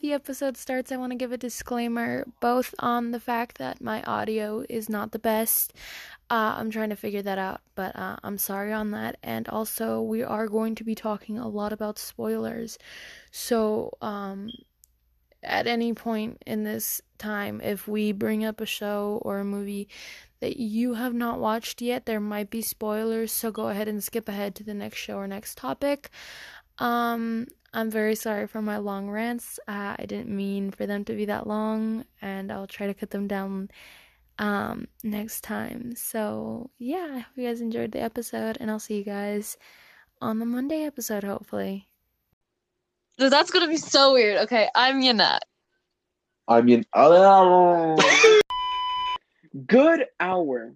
the episode starts, I want to give a disclaimer both on the fact that my audio is not the best. Uh, I'm trying to figure that out, but uh, I'm sorry on that. And also, we are going to be talking a lot about spoilers. So, um, at any point in this time, if we bring up a show or a movie that you have not watched yet, there might be spoilers. So, go ahead and skip ahead to the next show or next topic. Um, I'm very sorry for my long rants. Uh, I didn't mean for them to be that long, and I'll try to cut them down um, next time. So, yeah, I hope you guys enjoyed the episode, and I'll see you guys on the Monday episode, hopefully. Dude, That's gonna be so weird. Okay, I'm Yanette. I'm mean, Good hour.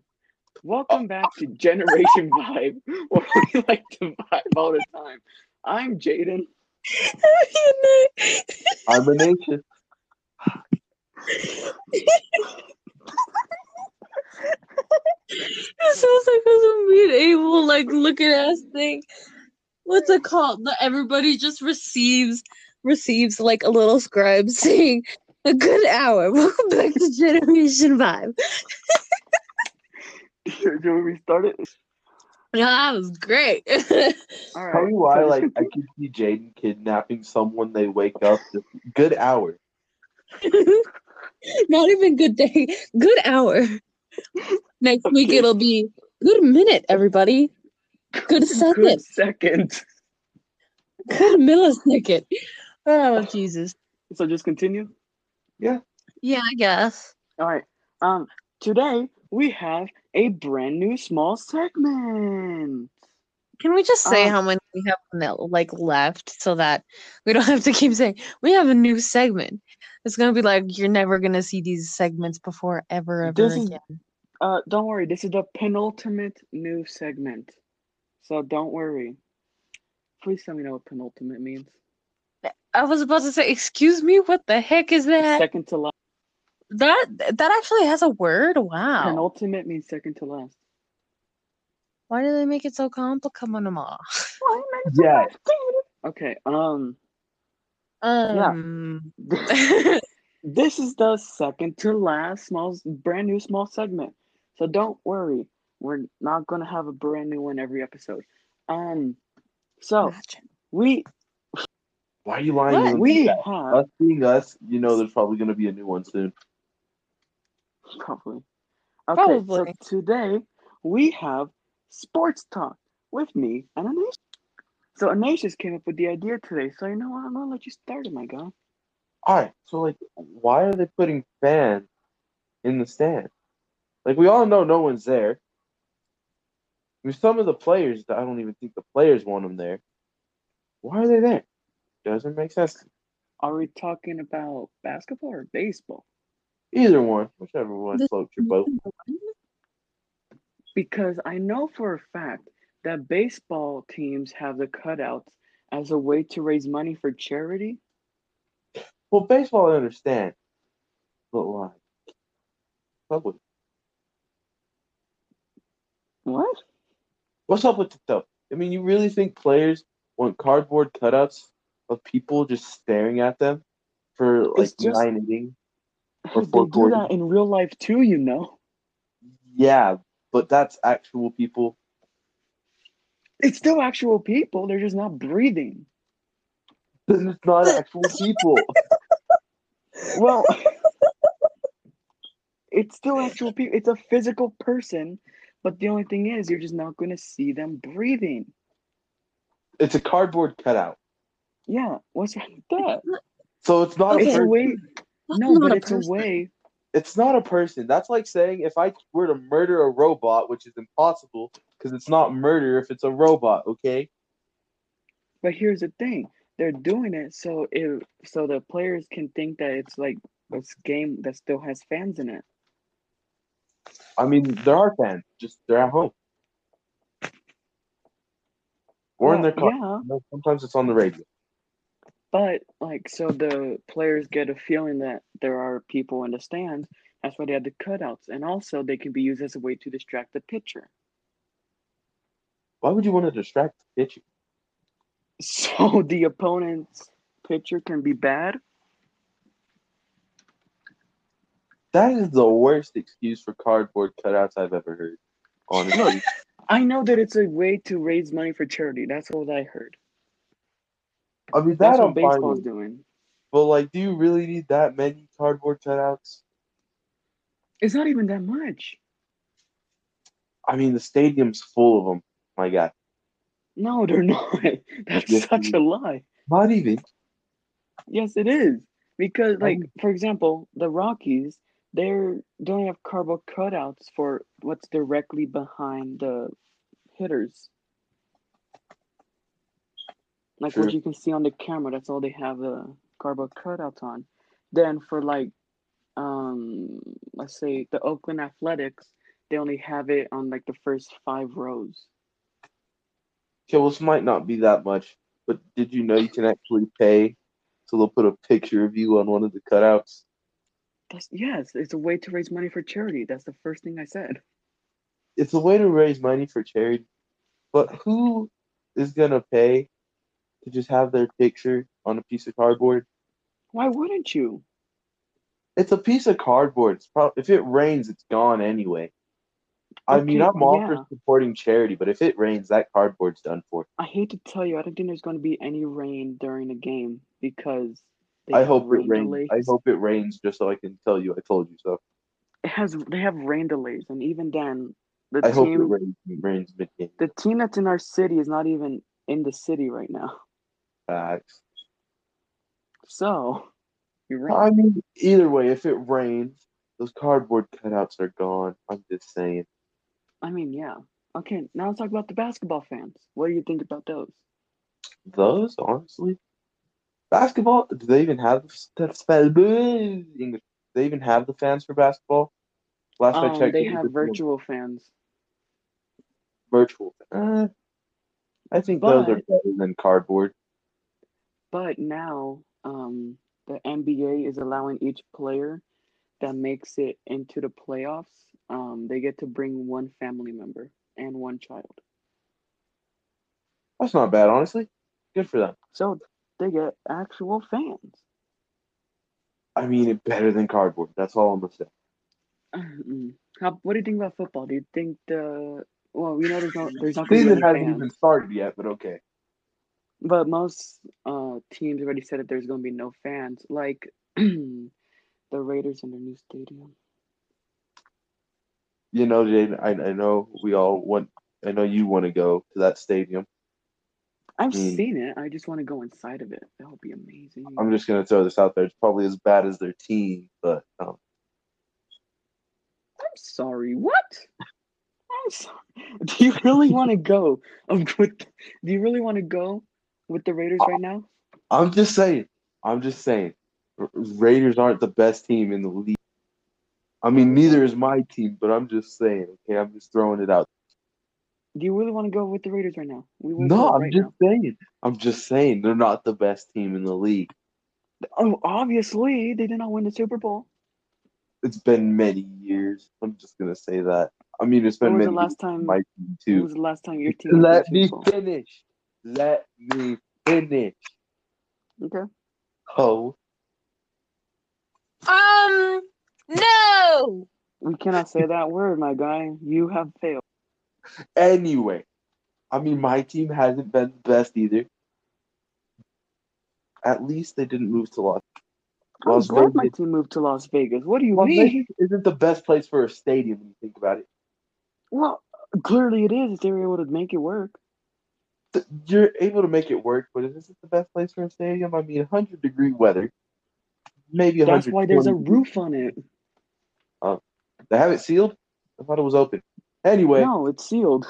Welcome back to Generation Vibe, where we like to vibe all the time. I'm Jaden. I'm a nation. It sounds like a able like looking ass thing. What's it called? The- Everybody just receives receives like a little scribe saying, "A good hour. Welcome back to Generation Vibe." Do we start it? Yeah, that was great. All Tell me why, like, I can see Jaden kidnapping someone. They wake up. Good hour. Not even good day. Good hour. Next week Okay. it'll be good minute, everybody. Good Good second. second. Good millisecond. Oh Jesus. So just continue. Yeah. Yeah, I guess. All right. Um. Today we have a brand new small segment. Can we just say Um, how many we have like left so that we don't have to keep saying we have a new segment? It's gonna be like you're never gonna see these segments before ever ever This is- again. Uh, don't worry. This is the penultimate new segment. So don't worry. Please tell me know what penultimate means. I was about to say, excuse me, what the heck is that? Second to last. That that actually has a word. Wow. Penultimate means second to last. Why do they make it so complicated? Ma? Why? Yeah. Okay. Um. Um. Yeah. This is the second to last small, brand new small segment. So don't worry, we're not gonna have a brand new one every episode. Um, so Imagine. we Why are you lying? What? we Yeah. have Us being us, you know, there's probably going to be a new one soon. probably okay. Probably. So today we have sports talk with me and Anasia. So Anasia just came up with the idea today. So you know what? I'm gonna let you start it, my guy. All right. So, like, why are they putting fans in the stand? Like, we all know no one's there. I mean, some of the players, I don't even think the players want them there. Why are they there? Doesn't make sense. Are we talking about basketball or baseball? Either one, whichever one This- floats your boat. Because I know for a fact that baseball teams have the cutouts as a way to raise money for charity. Well, baseball, I understand. But why? Public. What? What's up with the stuff? I mean, you really think players want cardboard cutouts of people just staring at them for like just- nine innings? Or They do that in real life too, you know. Yeah, but that's actual people. It's still actual people. They're just not breathing. Then it's not actual people. Well, it's still actual people. It's a physical person, but the only thing is, you're just not going to see them breathing. It's a cardboard cutout. Yeah, what's wrong with that? So it's not Okay. a It's a person. way. That's No, not but a it's person. a way. It's not a person. That's like saying if I were to murder a robot, which is impossible because it's not murder if it's a robot, okay? But here's the thing: they're doing it so if so the players can think that it's like a game that still has fans in it. I mean, there are fans, just they're at home. Or in their car. Yeah, Sometimes it's on the radio. But like so the players get a feeling that there are people in the stands. That's why they have the cutouts, and also they can be used as a way to distract the pitcher. Why would you want to distract the pitcher? So the opponent's pitcher can be bad. That is the worst excuse for cardboard cutouts I've ever heard. Honestly, I know that it's a way to raise money for charity. That's what I heard. I mean That's that what I'm baseball's with. doing. But like, do you really need that many cardboard cutouts? It's not even that much. I mean, the stadium's full of them. My God, No, they're not. That's Yes, such a lie. not even. Yes, it is. Because, like, Um, for example, the Rockies, they're don't have cardboard cutouts for what's directly behind the hitters. Like what you can see on the camera, that's all they have the cardboard cutouts on. Then for like, um, let's say the Oakland Athletics, they only have it on like the first five rows. Okay, well, this might not be that much, but did you know you can actually pay so they'll put a picture of you on one of the cutouts? That's yes, it's a way to raise money for charity. That's the first thing I said. It's a way to raise money for charity, but who is gonna pay to just have their picture on a piece of cardboard? Why wouldn't you? It's a piece of cardboard. It's probably if it rains, it's gone anyway. I mean, I'm all for supporting charity, but if it rains, that cardboard's done for. I hate to tell you, I don't think there's going to be any rain during the game because they I have hope it rain rains. delays. I hope it rains just so I can tell you I told you so. it has they have rain delays, and even then, the I hope it team rains, rains mid game. the team that's in our city is not even in the city right now. Facts. So you're right. I mean, either way, if it rains, those cardboard cutouts are gone. I'm just saying. I mean, yeah. Okay, now let's talk about the basketball fans. What do you think about those? Those, honestly, basketball. Do they even have the spell? English? Do they even have the fans for basketball? Last I Um, checked, they have virtual fans. virtual. Uh, I think those are better than cardboard. But now, um, the NBA is allowing each player that makes it into the playoffs, um, they get to bring one family member and one child. That's not bad, honestly. Good for them. So they get actual fans. I mean, it better than cardboard. That's all I'm gonna say. Mm. How, what do you think about football? Do you think the well, we know there's no there's not going to be Season hasn't fans, even started yet, but okay. But most uh teams already said that there's going to be no fans, like the Raiders in their new stadium. You know, Jaden, I, I know we all want. I know you want to go to that stadium. I've Mm. seen it. I just want to go inside of it. That would be amazing. I'm just gonna throw this out there. It's probably as bad as their team, but um, I'm sorry. What? I'm sorry. Do you really want to go? with, do you really want to go with the Raiders right now? I'm just saying. I'm just saying. Raiders aren't the best team in the league. I mean, neither is my team, but I'm just saying. Okay, I'm just throwing it out. Do you really want to go with the Raiders right now? We No, I'm right just now. saying. I'm just saying they're not the best team in the league. Oh, obviously they did not win the Super Bowl. It's been many years. I'm just gonna say that. I mean, it's been was many the last years time? my team When too. was the last time your team Let me the Super Bowl? finish. Let me finish. Okay. Oh, Um, no. We cannot say that word, my guy. You have failed. anyway, I mean, my team hasn't been the best either. At least they didn't move to Las. I'm Las glad my Vegas. team moved to Las Vegas. What do you Las mean? Vegas isn't the best place for a stadium when you think about it. Well, clearly it is if they were able to make it work. Th- You're able to make it work, but is this the best place for a stadium? I mean, 100 degree weather, maybe That's why there's a roof on it. Oh, they have it sealed. I thought it was open. Anyway, No, it's sealed.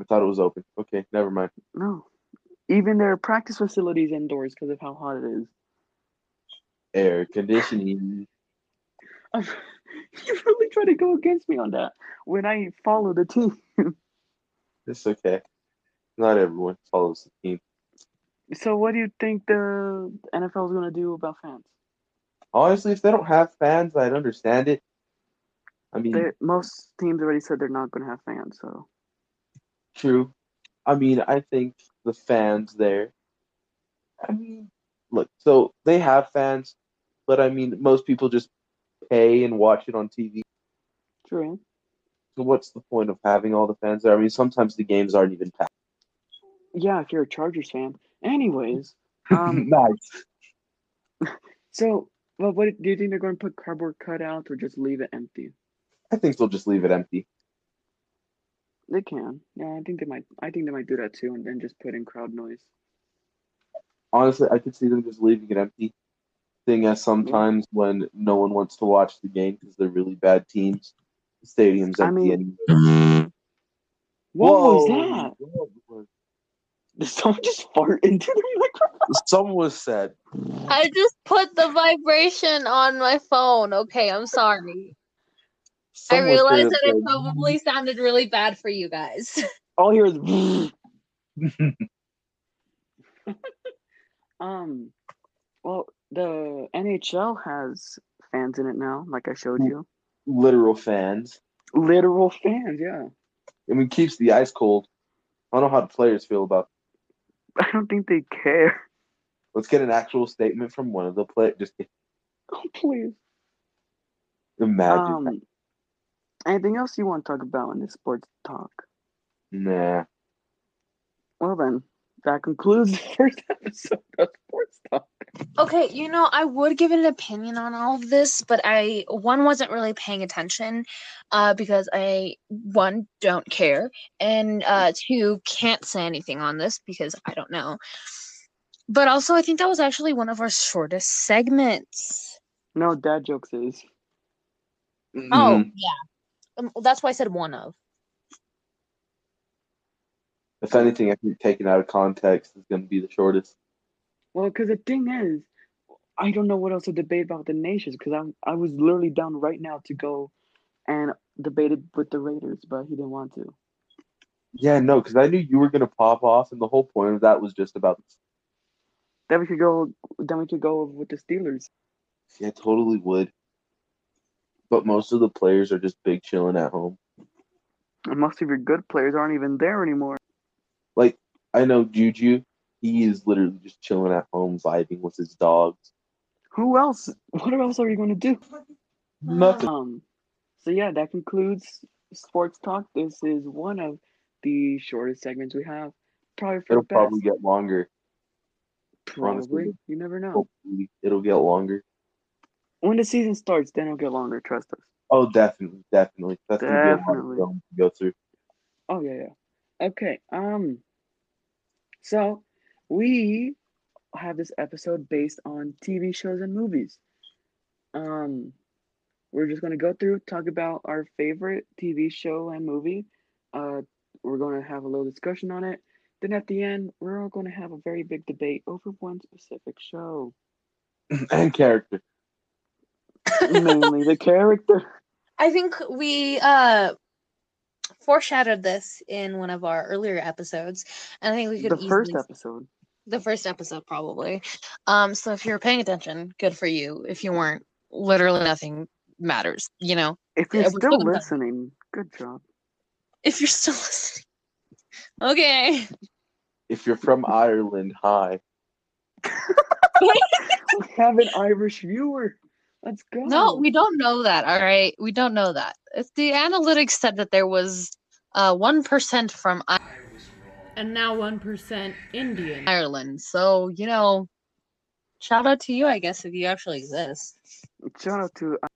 I thought it was open. Okay, never mind. No. Even their practice facilities indoors because of how hot it is. Air conditioning. you really try to go against me on that when I follow the team. It's okay. Not everyone follows the team. So, what do you think the NFL is going to do about fans? Honestly, if they don't have fans, I'd understand it. I mean, They, most teams already said they're not going to have fans. So, true. I mean, I think the fans there. I mean, look, so they have fans, but I mean, most people just pay and watch it on TV. True. So what's the point of having all the fans there? I mean, sometimes the games aren't even packed. Yeah, if you're a Chargers fan. Anyways, um, nice. so well, what do you think they're going to put cardboard cutouts or just leave it empty? I think they'll just leave it empty. They can. Yeah, I think they might. I think they might do that too, and then just put in crowd noise. Honestly, I could see them just leaving it empty. Thing as sometimes when no one wants to watch the game because they're really bad teams, the stadium's I mean- anyway. What was Whoa. that? Whoa. Did someone just fart into the microphone? Someone was said. I just put the vibration on my phone. Okay, I'm sorry. I someone realized that it probably sounded really bad for you guys. All I hear um, well, the NHL has fans in it now, like I showed you. literal fans. Literal fans, yeah. I mean, keeps the ice cold. I don't know how the players feel about. I don't think they care. Let's get an actual statement from one of the players. Just Oh, please. imagine. Um, anything else you want to talk about in this sports talk? nah. Well then, that concludes the first episode of Sports Talk. Okay, you know, I would give an opinion on all of this, but I one wasn't really paying attention, uh, because I one don't care, and uh, two can't say anything on this because I don't know. But also, I think that was actually one of our shortest segments. No, dad jokes is. Oh Mhm. yeah, um, that's why I said one of. If anything, I think taken out of context is going to be the shortest. Well, because the thing is, I don't know what else to debate about the nations. Because I'm I was literally down right now to go and debate it with the Raiders, but he didn't want to. Yeah, no, because I knew you were going to pop off, and the whole point of that was just about. Then we could go. Then we could go with the Steelers. Yeah, totally would. But most of the players are just big chilling at home. And most of your good players aren't even there anymore. Like I know Juju, he is literally just chilling at home, vibing with his dogs. Who else? What else are you going to do? Nothing. Um. So yeah, that concludes sports talk. This is one of the shortest segments we have. Probably for It'll the best. probably get longer. Probably. honestly. You never know. Hopefully, it'll get longer. When the season starts, then it'll get longer. Trust us. Oh, definitely, definitely. That's gonna be a lot Definitely. to go through. Oh yeah, yeah. Okay. Um. So we have this episode based on TV shows and movies. Um, we're just gonna go through talk about our favorite TV show and movie. Uh, we're gonna have a little discussion on it. Then at the end, we're all gonna have a very big debate over one specific show, and character. mainly the character. I think we uh foreshadowed this in one of our earlier episodes, and I think we could The first episode. the first episode probably. Um, so if you're paying attention, good for you. If you weren't, literally nothing matters. You know, If you're Yeah, we're still listening, good job. if you're still listening. Okay. If you're from Ireland, hi. we have an Irish viewer. Let's go. No, we don't know that. All right, we don't know that. If the analytics said that there was uh one percent from I- And now 1% Indian. Ireland, so you know, shout out to you, I guess, if you actually exist. Shout out to. uh,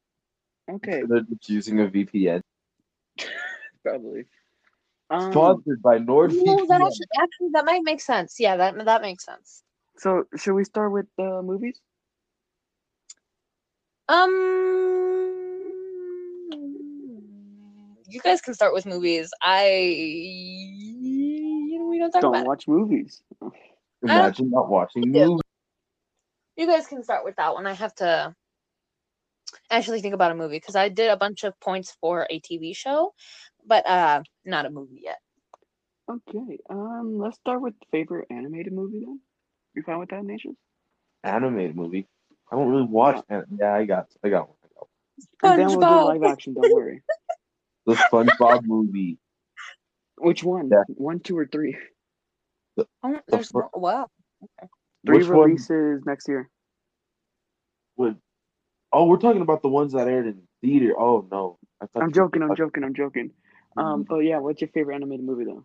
Okay, They're just using a VPN. probably. Um, Sponsored by NordVPN. No, that actually, actually that might make sense. Yeah, that that makes sense. so should we start with the movies? Um, you guys can start with movies. I, you know, we don't talk Don't about. It. watch movies. Imagine not watching movies. You guys can start with that one. I have to actually think about a movie because I did a bunch of points for a TV show, but uh, not a movie yet. Okay. Um, let's start with favorite animated movie then. You fine with that, Nation? Animated movie. I don't really watch. an- Yeah, I got. I got one. I got one. And then we'll do SpongeBob. live action. Don't worry. The SpongeBob movie. Which one? Yeah. One, two, or three? Oh, there's fir- no, wow. Three Which one releases next year. would? Oh, we're talking about the ones that aired in theater. Oh no, I thought I'm joking. I'm joking. I'm joking. Um, but yeah, what's your favorite animated movie though?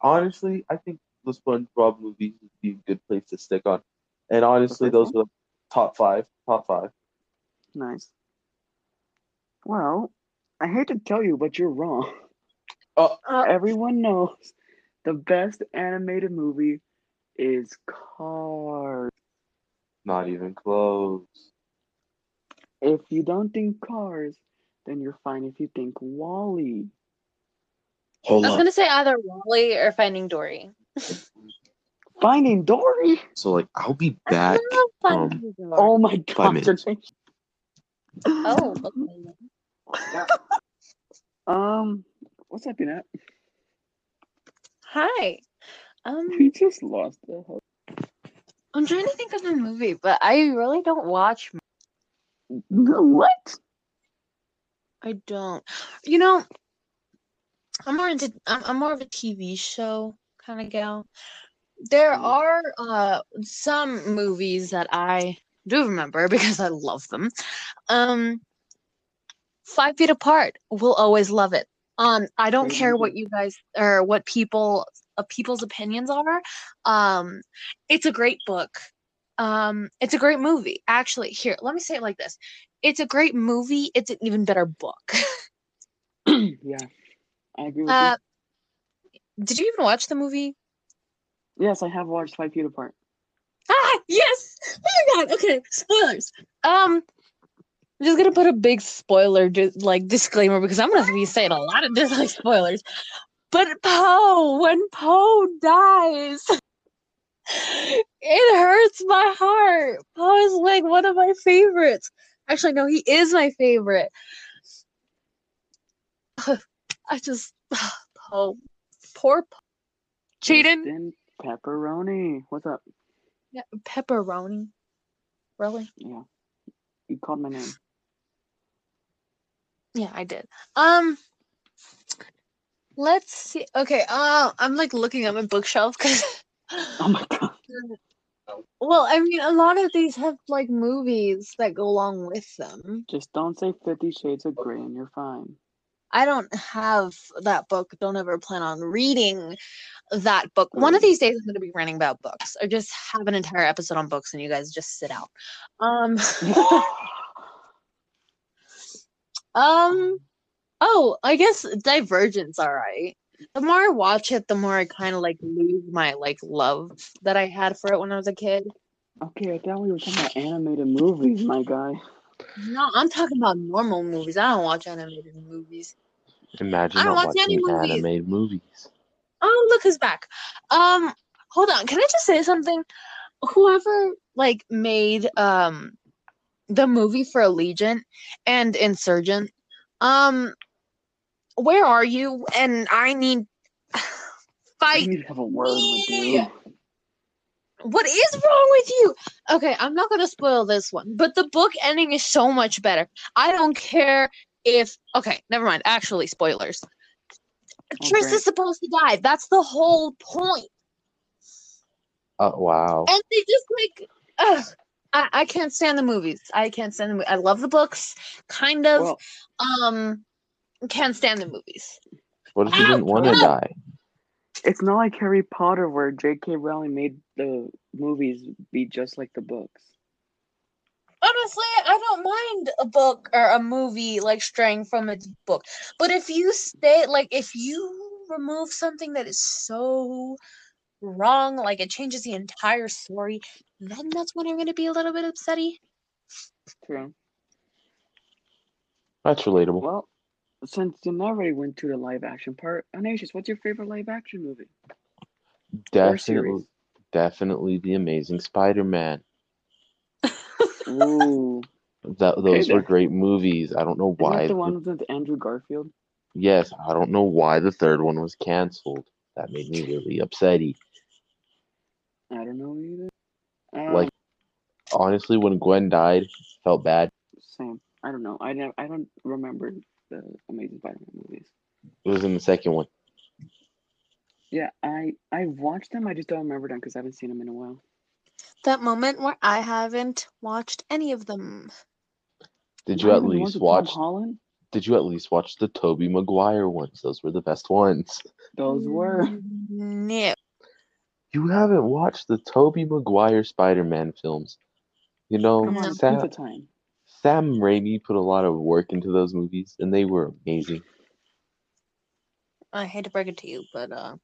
Honestly, I think the SpongeBob movies would be a good place to stick on. And honestly, first those are the top five. Top five. Nice. Well, I hate to tell you, but you're wrong. Oh, Uh, Everyone knows the best animated movie is Cars. not even close. If you don't think Cars, then you're fine if you think WALL-E. Hold I was on. gonna say either WALL-E or Finding Dory. Finding Dory. So like, I'll be back. love um, Oh my Five god. minutes. Oh, okay. Um, what's up, Peanut? Hi. Um, We just lost the host. I'm trying to think of a movie, but I really don't watch. What? I don't. You know, I'm more into. I'm, I'm more of a TV show kind of gal. There Mm. are uh some movies that I do remember because I love them. Um, Five Feet Apart will always love it. Um, I don't care what you guys or what people uh, people's opinions are. Um, it's a great book. Um, it's a great movie. Actually, here, let me say it like this: It's a great movie. It's an even better book. yeah, I agree with uh, did you even watch the movie? Yes, I have watched Five Feet Apart. Ah, yes. Oh my god. Okay, spoilers. Um, I'm just gonna put a big spoiler like disclaimer because I'm gonna be saying a lot of dis- like spoilers. But Poe, when Poe dies, it hurts my heart. Poe is like one of my favorites. Actually, no, he is my favorite. I just Poe, poor Poe. Cheating. Pepperoni. What's up? Yeah, pepperoni. Really? Yeah, you called my name. Yeah, I did. Um, let's see. Okay, uh, I'm like looking at my bookshelf because, Oh my god. well, I mean, a lot of these have like movies that go along with them. Just don't say Fifty Shades of Grey and you're fine. I don't have that book. Don't ever plan on reading that book. One of these days, I'm going to be ranting about books, or just have an entire episode on books, and you guys just sit out. Um, um, oh, I guess Divergent's all right. The more I watch it, the more I kind of like lose my like love that I had for it when I was a kid. okay, I thought we were talking about animated movies, my guy. No, I'm talking about normal movies. I don't watch animated movies. Imagine I don't watch any watching movies. animated movies. Oh, look who's back. Um, hold on. Can I just say something? Whoever like made um the movie for Allegiant and Insurgent, um, where are you? And I need fight. I fight. need to have a word with you. What is wrong with you? Okay, I'm not gonna spoil this one, but the book ending is so much better. I don't care if okay, never mind. Actually, spoilers. Oh, Tris is supposed to die. That's the whole point. Oh wow. and they just like ugh, I, I can't stand the movies i can't stand the mo- i love the books kind of Well, um can't stand the movies What if Ow! didn't want to die? It's not like Harry Potter where J.K. Rowling made the movies be just like the books. honestly i don't mind a book or a movie like straying from its book but if you stay like if you remove something that is so wrong like it changes the entire story then that's when i'm going to be a little bit upsetty True. That's relatable. Well, since you already went to the live action part, Anasius, what's your favorite live action movie? Definitely, definitely the Amazing Spider-Man. Ooh. That those were great movies. I don't know why. the- one with Andrew Garfield? yes, I don't know why the third one was canceled. That made me really upsetty. I don't know either. Um, Like- Honestly, when Gwen died, felt bad. same. I don't know. I never, I don't remember the Amazing Spider-Man movies. It was in the second one. Yeah, I I watched them. I just don't remember them because I haven't seen them in a while. that moment where i haven't watched any of them Did you Not at even the ones least with Tom watch? Holland? Did you at least watch the Tobey Maguire ones? Those were the best ones. Those were. Mm, no. You haven't watched the Tobey Maguire Spider-Man films. You know, Come on, Sam, pizza time. Sam Raimi put a lot of work into those movies, and they were amazing. I hate to break it to you, but uh,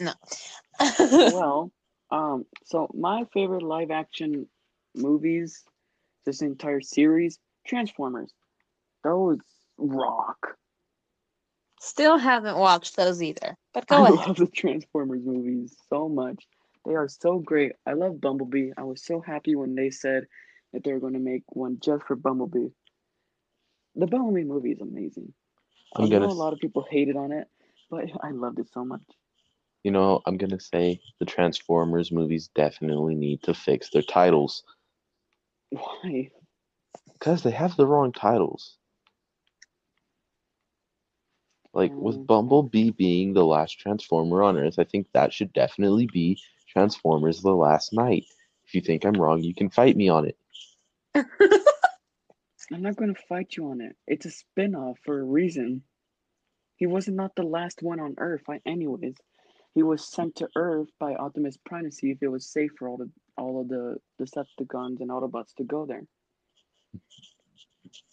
no. well, um, so my favorite live action movies, this entire series, Transformers. Those rock. Still haven't watched those either. But I go ahead. I love the Transformers movies so much. They are so great. I love Bumblebee. I was so happy when they said that they were going to make one just for Bumblebee. The Bumblebee movie is amazing. I'm I know a lot of people hated on it, but I loved it so much. You know, I'm gonna say the Transformers movies definitely need to fix their titles Why? because they have the wrong titles. Like with oh. Bumblebee being the last Transformer on Earth, I think that should definitely be Transformers: The Last Night. If you think I'm wrong, you can fight me on it. I'm not going to fight you on it. It's a spin-off for a reason. He was not not the last one on Earth, I- anyways. He was sent to Earth by Optimus Prime to see if it was safe for all the all of the Decepticons and Autobots to go there.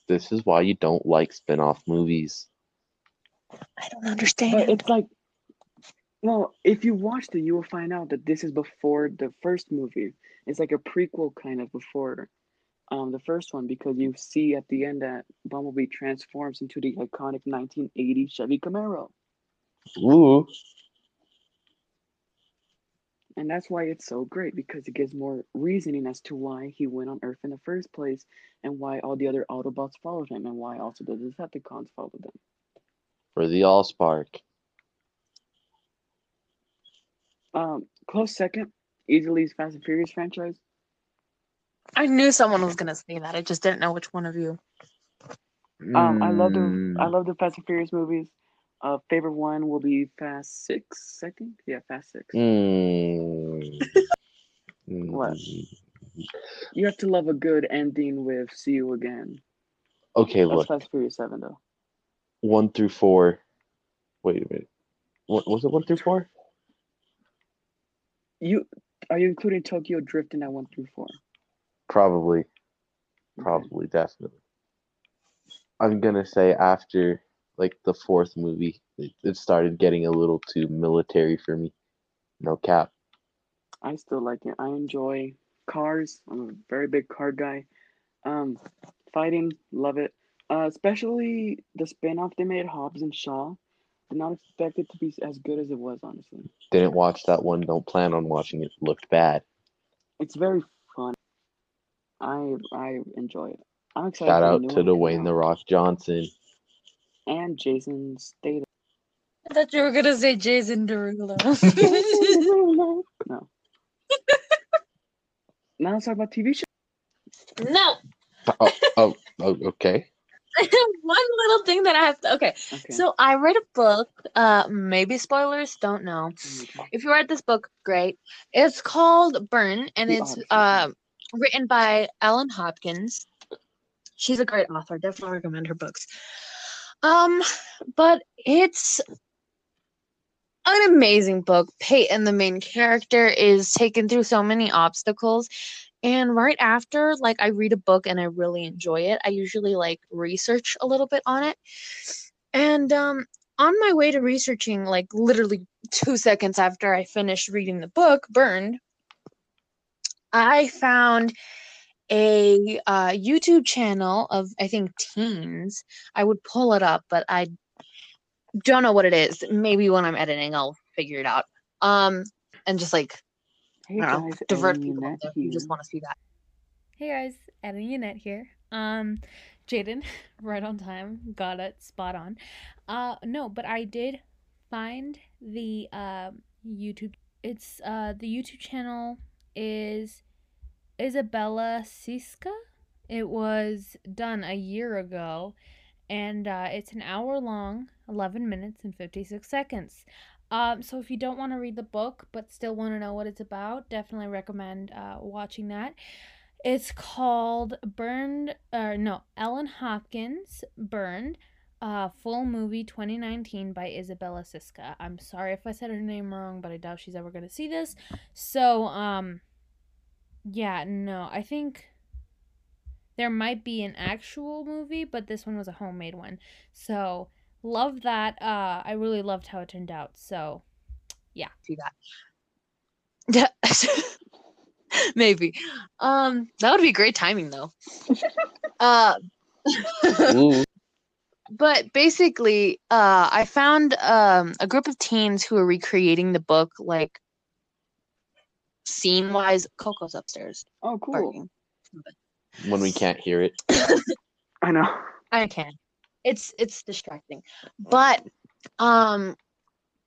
This is why you don't like spin-off movies. I don't understand. But it's like, well, if you watch it, you will find out that this is before the first movie. It's like a prequel kind of before um, the first one because you see at the end that Bumblebee transforms into the iconic 1980 Chevy Camaro. Ooh, And that's why it's so great because it gives more reasoning as to why he went on Earth in the first place and why all the other Autobots followed him and why also the Decepticons followed them. for the Allspark. Um, close second, easily Fast and Furious franchise. I knew someone was gonna say that. I just didn't know which one of you. Um, I love the Mm, I love the Fast and Furious movies. Uh, favorite one will be Fast Six, I think. Yeah, Fast Six. mm, What? mm. You have to love a good ending with "See You Again." Okay, That's look, Fast and Furious Seven, though. one through four. Wait a minute. What was it? One through four? You are you including Tokyo Drift in that one through four? Probably. Probably, definitely. I'm gonna say after like the fourth movie, it, it started getting a little too military for me. No cap. I still like it. I enjoy cars. I'm a very big car guy. Um, fighting, love it. Uh, especially the spin-off they made, Hobbs and Shaw. Did not expect it to be as good as it was, honestly. Didn't watch that one. Don't plan on watching it. Looked bad. It's very fun. I I enjoy it. I'm excited. Shout out to one coming Dwayne the out. Rock Johnson. and Jason Statham. I thought you were gonna say Jason Derulo. no. now let's talk about TV shows. no. Oh, oh, oh, okay. one little thing that I have to okay. Okay. So I read a book, uh maybe spoilers, don't know. Okay. If you read this book, great. It's called Burn and The it's Odyssey. uh written by Ellen Hopkins. She's a great author. Definitely recommend her books. Um, but it's an amazing book. Peyton, the main character, is taken through so many obstacles. And right after, like, I read a book and I really enjoy it, I usually like research a little bit on it. And um, on my way to researching, like, literally two seconds after I finished reading the book, Burned, I found a uh, YouTube channel of, I think, teens. I would pull it up, but I don't know what it is. Maybe when I'm editing, I'll figure it out. Um, and just like Hey I don't know, divert Eddie people if you just want to see that. Hey guys, Eddie Annette here. Um, Jaden, right on time, got it spot on. Uh, no, but I did find the um YouTube. It's uh the YouTube channel is Isabella Siska. It was done a year ago, and uh, it's an hour long, eleven minutes and fifty six seconds. Um, so if you don't want to read the book but still want to know what it's about, definitely recommend uh, watching that It's called Burned, or no, Ellen Hopkins Burned, uh, full movie 2019 by Isabella Siska. I'm sorry if I said her name wrong, but I doubt she's ever going to see this. So, um, yeah, no, I think there might be an actual movie, but this one was a homemade one. So, love that. Uh, I really loved how it turned out. So, yeah. see that. Maybe. Um, that would be great timing though. uh, Ooh. But basically, uh, I found um a group of teens who are recreating the book like scene wise. Coco's upstairs Oh, cool. barking. when we can't hear it. I know. I can. It's it's distracting. But um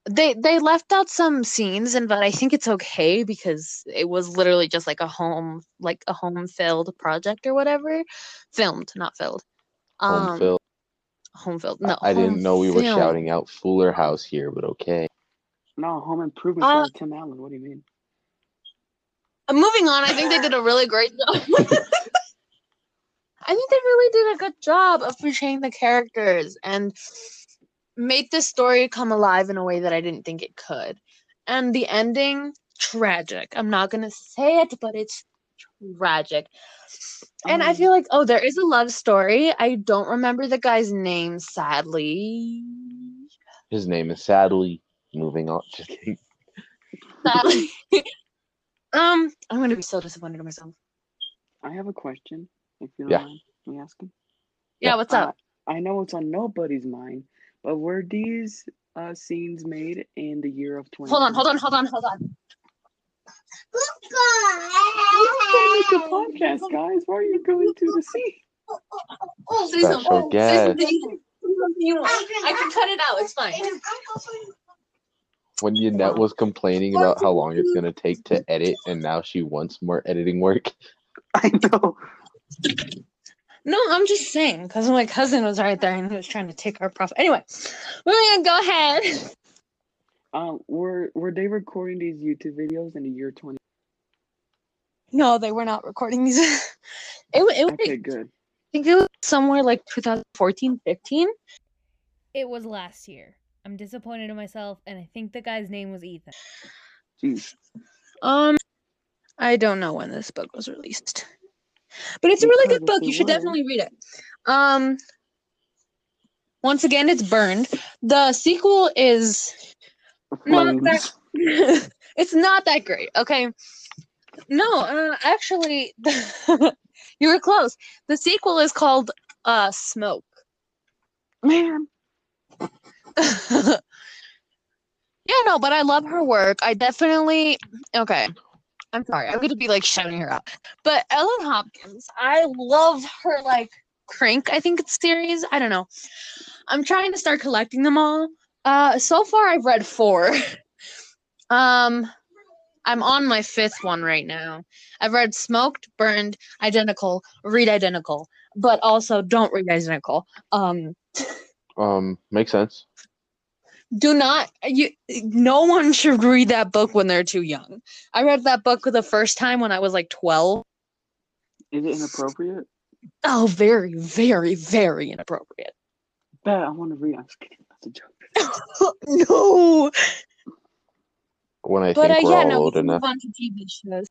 they they left out some scenes and but I think it's okay because it was literally just like a home like a home filled project or whatever. Filmed, not filled. Home Um Phil. Home filled. I- No. I didn't know we were film. shouting out Fuller House here, but okay. No, Home Improvement Uh, Tim Allen. What do you mean? Uh, moving on, I think they did a really great job. I think they really did a good job of portraying the characters and made this story come alive in a way that I didn't think it could. And the ending, tragic. I'm not gonna say it, but it's tragic. And I Um, feel like, oh, there is a love story. I don't remember the guy's name, sadly. His name is sadly moving on. Just kidding. Sadly. um, I'm gonna be so disappointed in myself. I have a question. If you don't Yeah. mind me asking. Yeah, Yeah. what's up? Uh, I know it's on nobody's mind, but were these uh, scenes made in the year of 20? Hold on, hold on, hold on, hold on. Make a podcast, guys. Why are you going to the sea? Special something. Say guest. something. Say something you want. I can cut it out. It's fine. When Yannette was complaining about how long it's gonna take to edit, and now she wants more editing work. I know. No, I'm just saying because my cousin was right there and he was trying to take our profit. Anyway, we're gonna go ahead. Um, were were they recording these YouTube videos in the year 20? No, they were not recording these. it, wa- it, was- Okay, I think it was somewhere like 2014, 15. it was last year. I'm disappointed in myself, and I think the guy's name was Ethan. Jeez. Um, I don't know when this book was released, but it's a really good book. You should was- definitely read it. Um, once again, it's burned. The sequel is not that. It's not that great. Okay. No, uh, actually, you were close. The sequel is called uh Smoke. Man, yeah, no, but I love her work. I definitely okay. I'm sorry. I'm gonna be like shouting her out. But Ellen Hopkins, I love her like Crank, I think it's series. I don't know. I'm trying to start collecting them all. Uh so far I've read four. um I'm on my fifth one right now. I've read Smoked, Burned, Identical, Read Identical, but also Don't Read Identical. Um Um, makes sense. do not you no one should read that book when they're too young i read that book the first time when i was like 12 is it inappropriate? oh very very very inappropriate Bet I want to read. I'm just kidding. That's a joke. no When I but uh, think we're yeah all no old enough. move on to tv shows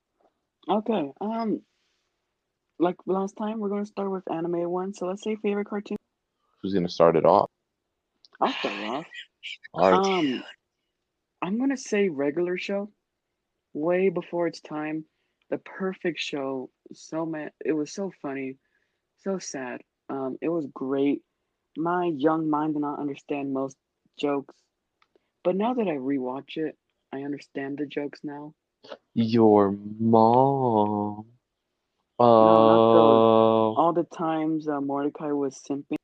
Okay. Um, like last time, we're gonna start with anime one. So let's say favorite cartoon. Who's gonna start it off? I'll start off. All right. Um, I'm gonna say regular show. Way before its time, the perfect show. So man, it was so funny, so sad. Um, it was great. My young mind did not understand most jokes, but now that I rewatch it, I understand the jokes now. Your mom. not Oh, All the times uh, Mordecai was simping.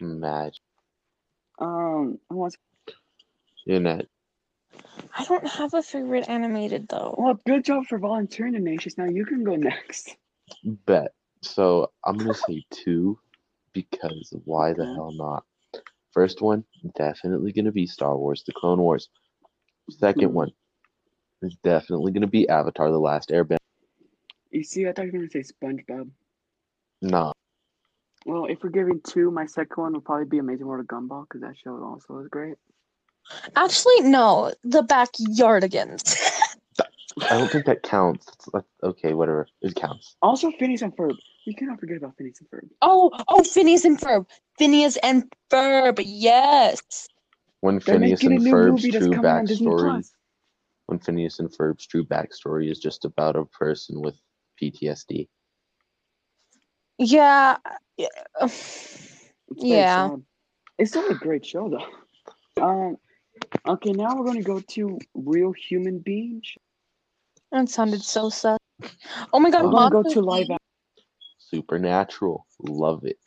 magic. Um, who wants? Yannette. i don't have a favorite animated though Well, good job for volunteering, Ignatius. Now you can go next. Bet. So I'm gonna say two because why the hell not? First one, definitely gonna be Star Wars: The Clone Wars. Second one is definitely gonna be Avatar: The Last Airbender. You see, I thought you were gonna say SpongeBob. Nah. Well, if we're giving two, my second one would probably be Amazing World of Gumball because that show also is great. Actually, no, the backyardigans. I don't think that counts. It's like, okay, whatever. It counts. Also, Phineas and Ferb. We cannot forget about Phineas and Ferb. oh, oh, Phineas and Ferb. Phineas and Ferb. Yes. When Phineas and new Ferb's true coming on Disney backstory, when Phineas and Ferb's true backstory is just about a person with PTSD. Yeah. yeah. It's Yeah. sad. It's still a great show though. Um. Okay, now we're gonna go to real human beings. That sounded so sad. Oh my god, We're gonna go to live. Inc. Supernatural. Love it.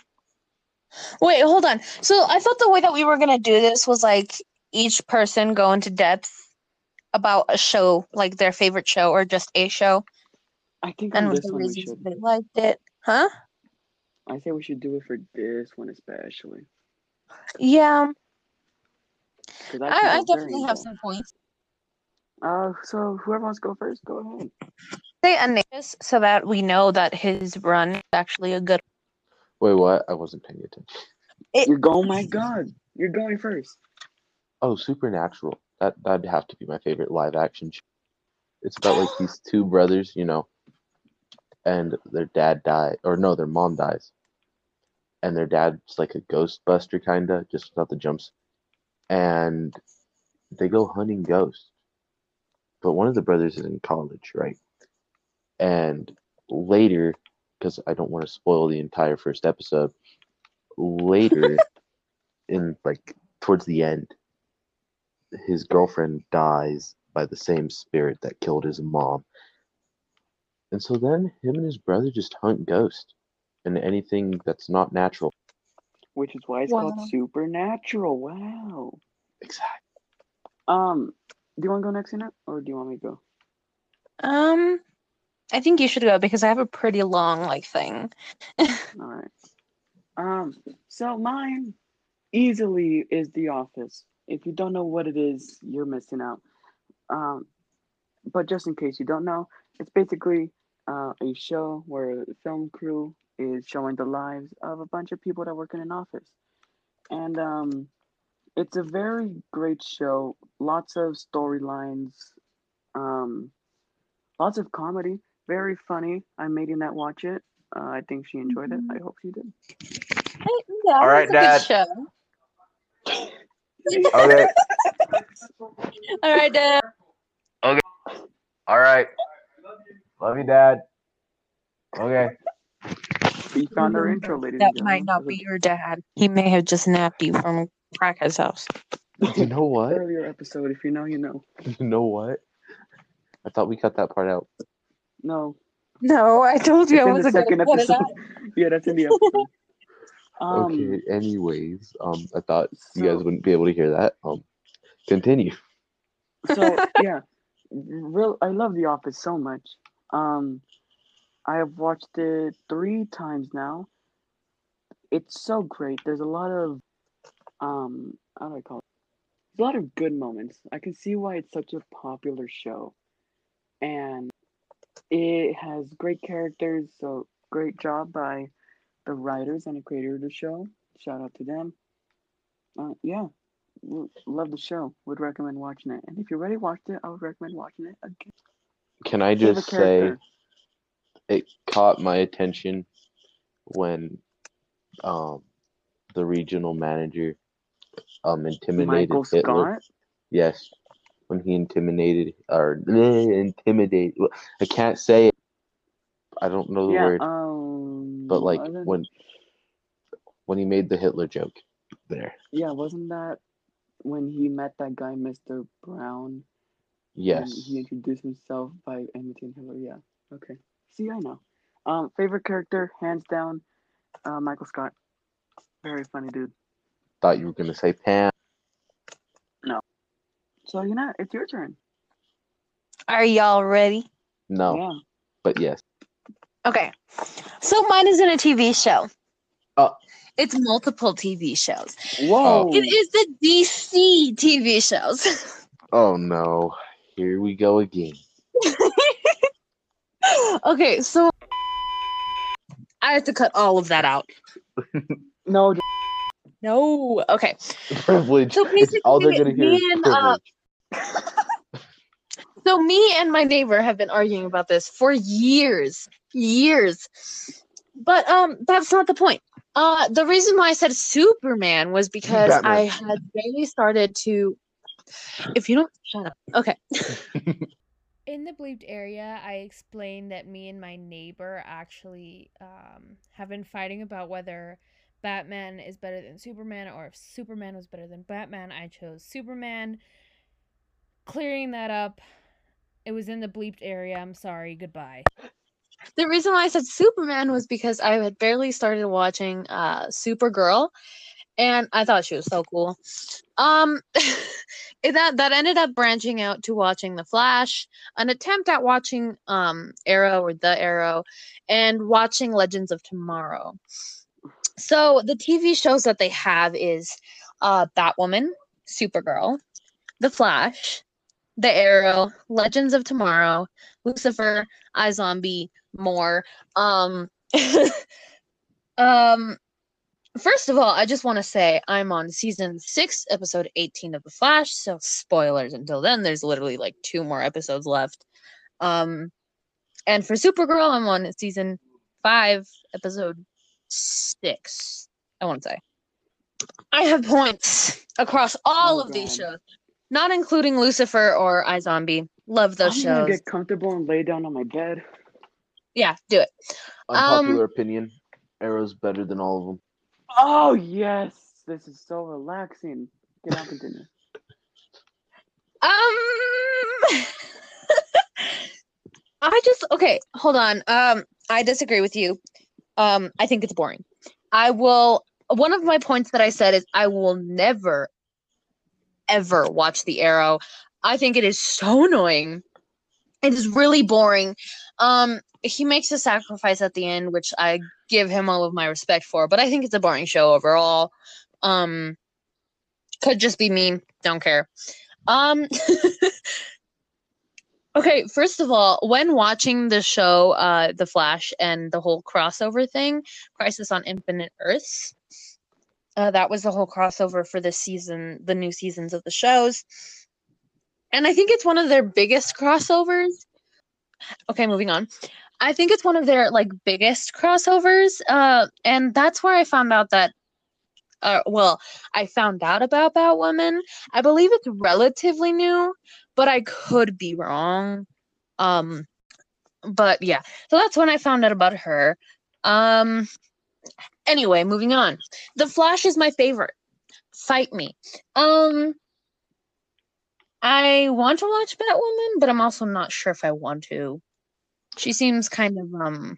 Wait, hold on. So I thought the way that we were gonna do this was like each person go into depth about a show, like their favorite show or just a show, I think and with this the one reasons should. they liked it. Huh? I say we should do it for this one especially. Yeah. I, I, I definitely have some points. Uh, so whoever wants to go first, go ahead. Say Anais so that we know that his run is actually a good. Wait, what? I wasn't paying attention. You're going. Oh my God, you're going first. Oh, Supernatural. That that'd have to be my favorite live action. Show. It's about like these two brothers, you know, and their dad died, or no, their mom dies, and their dad's like a Ghostbuster kinda, just without the jumps, and they go hunting ghosts. But one of the brothers is in college, right? And later, because I don't want to spoil the entire first episode, later in like towards the end, his girlfriend dies by the same spirit that killed his mom. And so then him and his brother just hunt ghosts and anything that's not natural. Which is why it's Wow. called Supernatural. Wow. Exactly. Um, do you want to go next, Annette, or do you want me to go? Um, I think you should go because I have a pretty long like thing. All right. Um, so mine easily is The Office. If you don't know what it is, you're missing out. Um, but just in case you don't know, it's basically uh, a show where the film crew is showing the lives of a bunch of people that work in an office, and um, it's a very great show. Lots of storylines, um, lots of comedy. Very funny. I made Annette watch it. Uh, I think she enjoyed it. I hope she did. yeah, All right, a Dad. Good show. okay. All right, Dad. Okay. All right. Love you, Dad. Okay. We found our intro, ladies That and might not be your dad. He may have just napped you from Crackhead's house. You know what? Earlier episode, if you know, you know. You know what? I thought we cut that part out. No, No, I told you it's I in the wasn't gonna second episode. yeah, that's in the episode. Um, okay. Anyways, um, I thought you guys so- wouldn't be able to hear that. Um, continue. so yeah, real. I love The Office so much. Um, I have watched it three times now. It's so great. There's a lot of um, how do I call it? There's a lot of good moments. I can see why it's such a popular show, and it has great characters. So great job by the writers and the creator of the show. Shout out to them. Uh, yeah, love the show. Would recommend watching it. And if you already watched it, I would recommend watching it again. Can I just say it caught my attention when um the regional manager um intimidated Michael Hitler. Scott. Yes, when he intimidated or intimidate. I can't say it. I don't know the Yeah. word, Um. but like when when he made the Hitler joke there. Yeah, wasn't that when he met that guy, Mr. Brown? Yes. And he introduced himself by imitating Hitler. Yeah. Okay. See, I know. Um, favorite character, hands down, uh, Michael Scott. Very funny dude. Thought you were gonna say Pam. So you know, it's your turn. Are y'all ready? No, Yeah. but yes. Okay. So mine is in a TV show. Oh. It's multiple TV shows. Whoa. It is the DC TV shows. Oh no. Here we go again. okay, so I have to cut all of that out. No, No. Okay. Privilege. So It's all they're basically, gonna hear me and, uh, privilege. So me and my neighbor have been arguing about this for years, years. But um that's not the point. Uh the reason why I said Superman was because Batman. I had barely started to if you don't shut up. Okay. In the bleeped area, I explained that me and my neighbor actually um, have been fighting about whether Batman is better than Superman or if Superman was better than Batman. I chose Superman. Clearing that up. It was in the bleeped area. I'm sorry. Goodbye. The reason why I said Superman was because I had barely started watching uh Supergirl and I thought she was so cool. Um that that ended up branching out to watching The Flash, an attempt at watching um Arrow or The Arrow and watching Legends of Tomorrow. So the TV shows that they have is uh Batwoman, Supergirl, The Flash, The Arrow, Legends of Tomorrow, Lucifer, iZombie, more. Um um first of all, I just want to say I'm on season 6, episode 18 of The Flash, so spoilers until then. There's literally like two more episodes left. Um and for Supergirl, I'm on season 5, episode 6. I want to say. I have points across all Oh, of these shows, not including Lucifer or iZombie. Love those I'm gonna shows. get comfortable and lay down on my bed. Yeah, do it. Unpopular um, opinion. Arrow's better than all of them. Oh yes, this is so relaxing. Get Can I continue? Um, I just okay. Hold on. Um, I disagree with you. Um, I think it's boring. I will. One of my points that I said is I will never, ever watch The Arrow. I think it is so annoying. It is really boring. Um, he makes a sacrifice at the end, which I give him all of my respect for, but I think it's a boring show overall. Um, could just be me. Don't care. Um, okay, first of all, when watching the show, uh, The Flash and the whole crossover thing, Crisis on Infinite Earths, uh, that was the whole crossover for this season, the new seasons of the shows. And I think it's one of their biggest crossovers. Okay, moving on. I think it's one of their like biggest crossovers. Uh, and that's where I found out that uh, well, I found out about Batwoman. I believe it's relatively new, but I could be wrong. Um, but yeah, so that's when I found out about her. Um, anyway, moving on. The Flash is my favorite. Fight me. Um, I want to watch Batwoman, but I'm also not sure if I want to. She seems kind of um,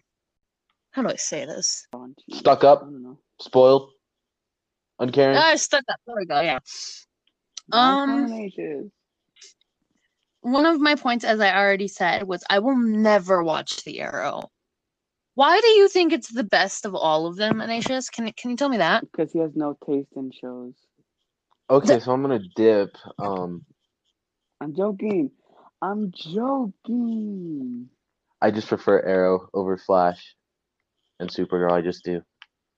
how do I say this? On to- Stuck I up, don't know. spoiled, uncaring. Ah, stuck up. There we go. Yeah. Um, one of my points, as I already said, was I will never watch The Arrow. Why do you think it's the best of all of them, Anasius? Can can you tell me that? because he has no taste in shows. Okay, so I'm gonna dip. Um, I'm joking. I'm joking. I just prefer Arrow over Flash, and Supergirl. I just do.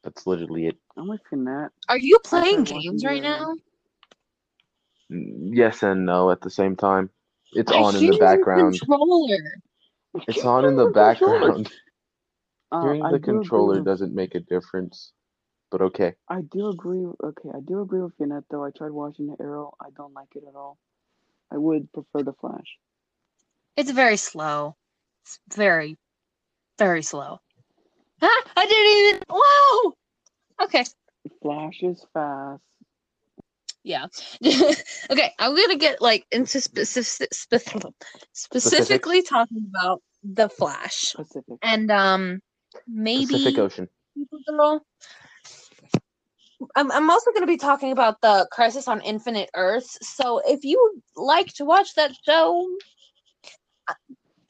That's literally it. I'm with Finette. Are you playing games right now? Yes and no at the same time. It's I on in the background. Controller. It's on in the background. Uh, Hearing I the controller with- doesn't make a difference, but okay. I do agree. Okay, I do agree with Finette though. I tried watching the Arrow. I don't like it at all. I would prefer the Flash. It's very slow. It's very, very slow. Ah, I didn't even. Wow. Okay. Flash is fast. Yeah. okay. I'm gonna get like into specific, specifically talking about the Flash Pacific. and um maybe Pacific Ocean. I'm, I'm also going to be talking about the Crisis on Infinite Earths. So if you like to watch that show,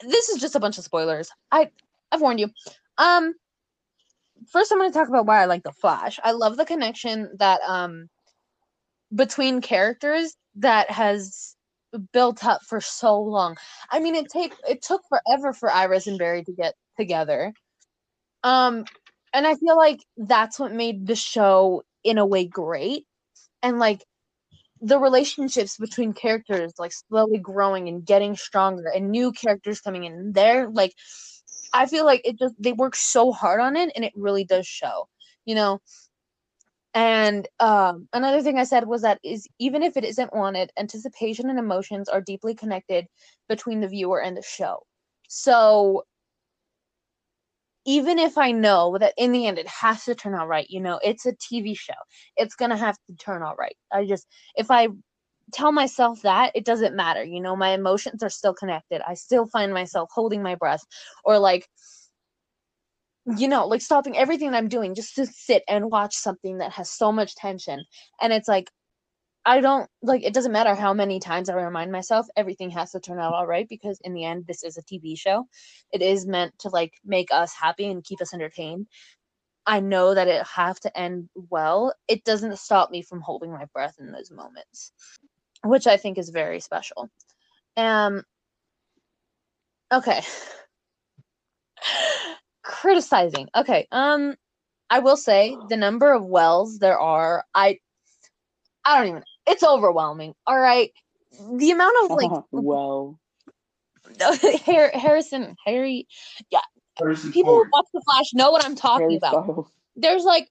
this is just a bunch of spoilers. I I've warned you. Um, first I'm going to talk about why I like the Flash. I love the connection that um between characters that has built up for so long. I mean, it take it took forever for Iris and Barry to get together. Um, and I feel like that's what made the show in a way great. And like the relationships between characters like slowly growing and getting stronger and new characters coming in there like i feel like it just they work so hard on it and it really does show you know and um, another thing i said was that is even if it isn't wanted anticipation and emotions are deeply connected between the viewer and the show so even if i know that in the end it has to turn out right you know it's a tv show it's gonna have to turn out right. I just if i tell myself that it doesn't matter you know my emotions are still connected i still find myself holding my breath or like you know like stopping everything i'm doing just to sit and watch something that has so much tension and it's like i don't like it doesn't matter how many times i remind myself everything has to turn out all right because in the end this is a tv show. It is meant to like make us happy and keep us entertained. I know that it have to end well. It doesn't stop me from holding my breath in those moments which i think is very special. Um okay. Criticizing. Okay um i will say the number of wells there are i i don't even it's overwhelming. All right. The amount of like well, harrison harry Harrison people who watch the flash know what i'm talking Harry about. Styles. there's like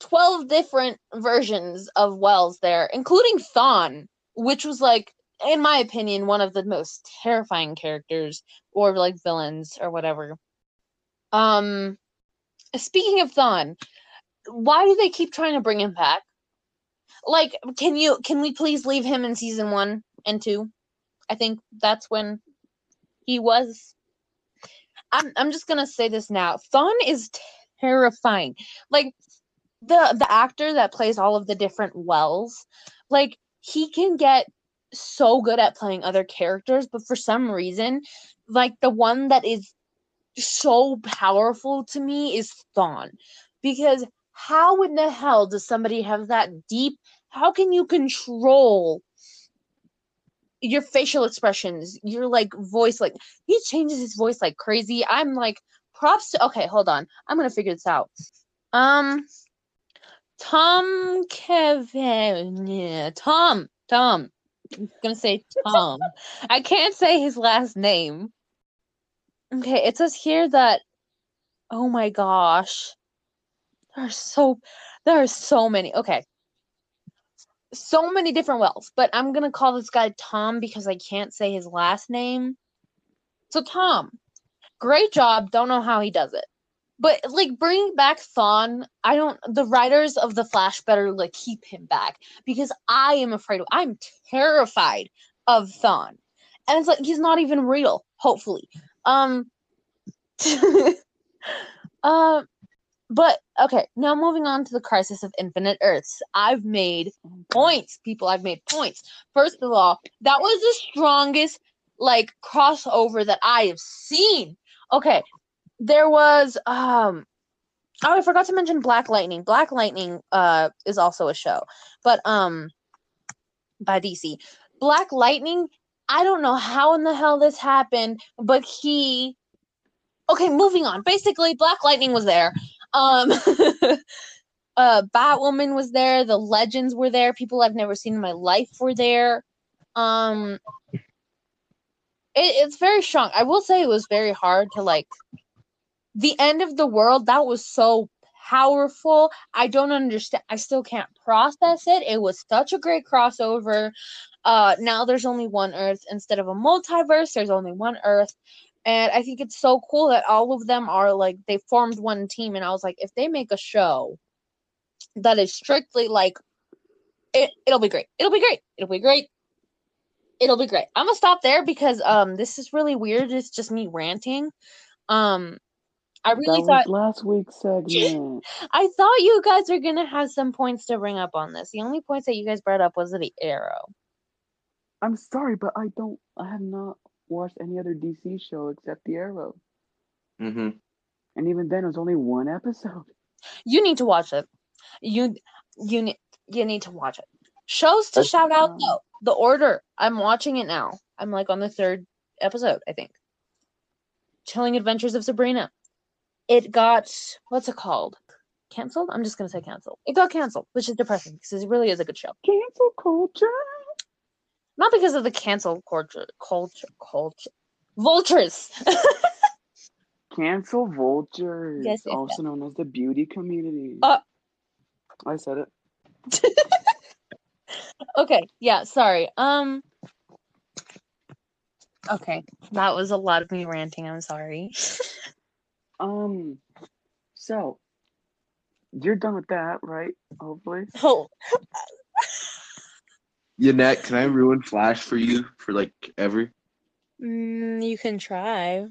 12 different versions of wells there including Thawne which was like in my opinion one of the most terrifying characters or like villains or whatever. Um speaking of Thawne why do they keep trying to bring him back like can you can we please leave him in season 1 and 2 i think that's when he was. I'm i'm just to say this now. Thawne is terrifying. Like the the actor that plays all of the different wells like he can get so good at playing other characters but for some reason like the one that is so powerful to me is Thawne because how in the hell does somebody have that deep how can you control your facial expressions your like voice like he changes his voice like crazy i'm like props to okay hold on i'm gonna figure this out um Tom Kevin. Yeah, Tom. Tom. I'm gonna say Tom. I can't say his last name. Okay, it says here that oh my gosh. There are so there are so many. Okay. So many different wells, but I'm gonna call this guy Tom because I can't say his last name. So Tom, great job. Don't know how he does it but like bringing back Thawne, I don't. The writers of the Flash better like keep him back because I am afraid. Of, I'm terrified of Thawne, and it's like he's not even real. Hopefully, um, um, but okay. Now moving on to the Crisis of Infinite Earths. I've made points, people. I've made points. First of all, that was the strongest like crossover that I have seen. Okay, there was um oh I forgot to mention Black Lightning. Black Lightning uh is also a show, but um by DC. Black Lightning, I don't know how in the hell this happened, but he Okay, moving on. Basically, Black Lightning was there. Um uh Batwoman was there, the legends were there, people I've never seen in my life were there. Um it, it's very strong. I will say it was very hard to like the end of the world that was so powerful. I don't understand i still can't process it. It was such a great crossover. Uh now there's only one earth instead of a multiverse. There's only one earth and i think it's so cool that all of them are like they formed one team and i was like if they make a show that is strictly like it, it'll be great it'll be great it'll be great it'll be great i'm gonna stop there because um this is really weird it's just me ranting um I really thought last week's segment. I thought you guys were gonna have some points to bring up on this. The only points that you guys brought up was the arrow. I'm sorry, but I don't. I have not watched any other DC show except The Arrow, Mm-hmm. and even then, it was only one episode. You need to watch it. You you need you need to watch it. Shows to That's- shout out Um, though. The Order. I'm watching it now. I'm like on the third episode, I think. Chilling Adventures of Sabrina. It got what's it called? Canceled? I'm just gonna say canceled. It got canceled, which is depressing because it really is a good show. Cancel culture. Not because of the cancel culture, culture, culture, vultures. Cancel vultures, Yes, yes, also known as the beauty community. Uh, I said it. okay, yeah, sorry. Um. Okay, that was a lot of me ranting. I'm sorry. Um, so you're done with that, right? Hopefully. Oh, Yanette, can I ruin Flash for you for like ever? mm, you can try.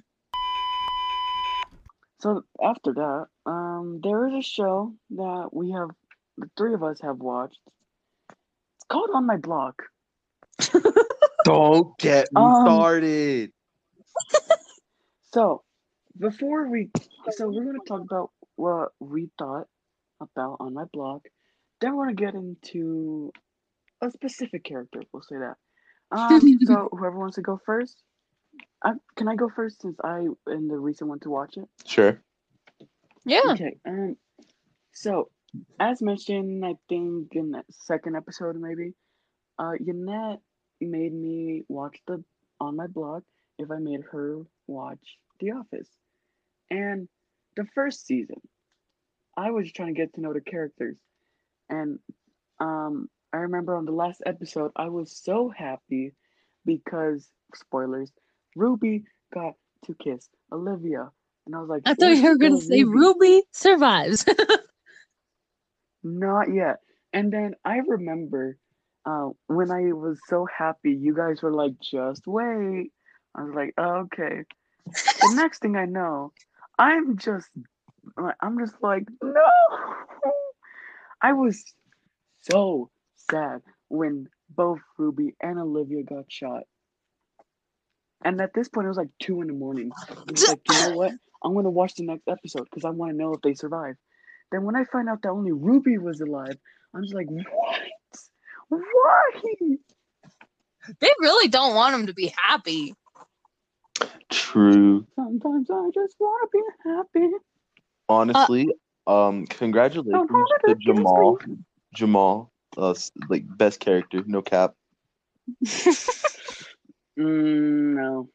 So after that, um, there is a show that we have, the three of us have watched. It's called On My Block. Don't get me Um, started. So before we, so we're gonna talk about what we thought about On My Block. Then we're gonna get into a specific character. We'll say that. Um, so whoever wants to go first, I, can I go first since I am the recent one to watch it? Sure. Yeah. Okay. Um. So, as mentioned, I think in the second episode, maybe, uh, Yanette made me watch the on my Block if I made her watch The Office, and the first season, I was trying to get to know the characters, and um, I remember on the last episode, I was so happy because spoilers, Ruby got to kiss Olivia. And I was like, I thought you were gonna go, say Ruby survives. Not yet. And then I remember uh, when I was so happy, you guys were like, just wait. I was like, okay. the next thing I know, I'm just, I'm just like, no. I was so sad when both Ruby and Olivia got shot. And at this point, it was like two in the morning. I was like, you know what? I'm gonna watch the next episode because I want to know if they survive. Then when I find out that only Ruby was alive, I'm just like, what? Why? they really don't want him to be happy. True. Sometimes I just want to be happy. Honestly, um, congratulations Don't hold it to Jamal. Jamal, uh, like best character, no cap. Mm, no,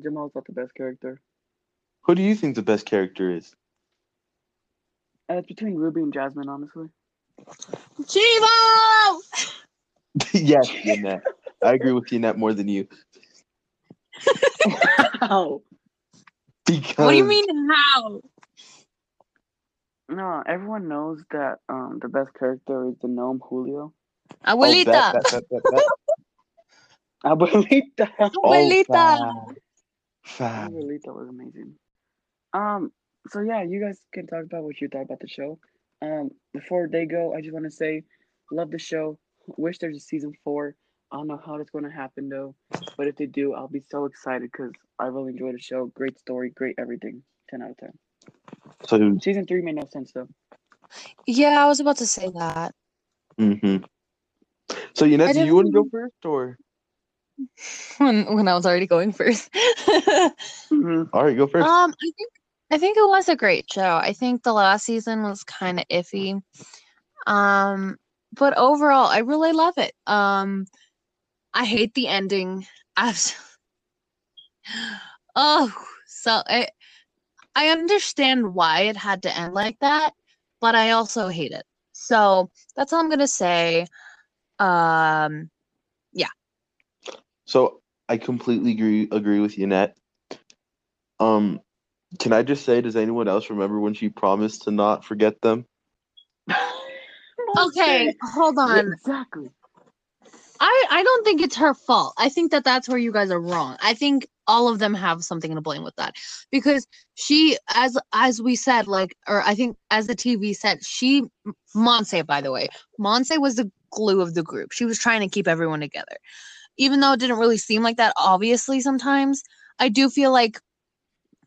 Jamal's not the best character. Who do you think the best character is? Uh, it's between Ruby and Jasmine, honestly. Chivo! yes, Yanette. I agree with Yanette more than you. How? Because What do you mean how? No, everyone knows that um the best character is the gnome Julio. Oh, Abuelita. bet, bet, bet, bet, bet. Abuelita. Oh, Abuelita. fab. Fab. Abuelita was amazing. Um. So yeah, you guys can talk about what you thought about the show. Um. Before they go, I just want to say, love the show. Wish there's a season four. I don't know how it's going to happen though, but if they do, I'll be so excited because I really enjoyed the show. Great story, great everything. Ten out of ten. So, Season three made no sense though. Yeah, I was about to say that. hmm So, you I do you don't want to go first, or When when I was already going first. Mhm. all right, go first. Um, I think I think it was a great show. I think the last season was kind of iffy. Um, but overall, I really love it. Um, I hate the ending. Abs- oh, so I I understand why it had to end like that, but I also hate it. So that's all I'm gonna say. Um, yeah. So I completely agree agree with Yanette. Um, can I just say, does anyone else remember when she promised to not forget them? okay, hold Yeah, on. exactly. I I don't think it's her fault. I think that that's where you guys are wrong. I think all of them have something to blame with that because she as as we said like or I think as the TV said she Monse by the way Monse was the glue of the group. She was trying to keep everyone together. Even though it didn't really seem like that obviously sometimes I do feel like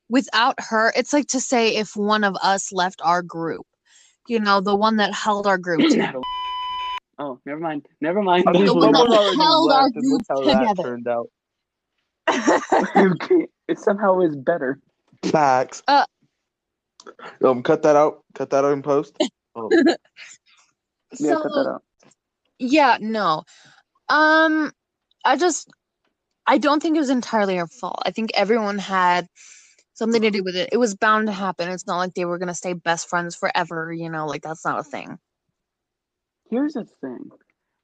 without her it's like to say if one of us left our group you know the one that held our group together Oh, never mind. Never mind. I mean, The one that someone mind. already held our left, and look group how that together. turned out. Okay. It somehow is better. Facts. Uh. um, cut that out. Cut that out in post. Um, Yeah, cut that out. yeah, no. Um, I just I don't think it was entirely her fault. I think everyone had something to do with it. It was bound to happen. It's not like they were gonna stay best friends forever, you know, like that's not a thing. Here's the thing.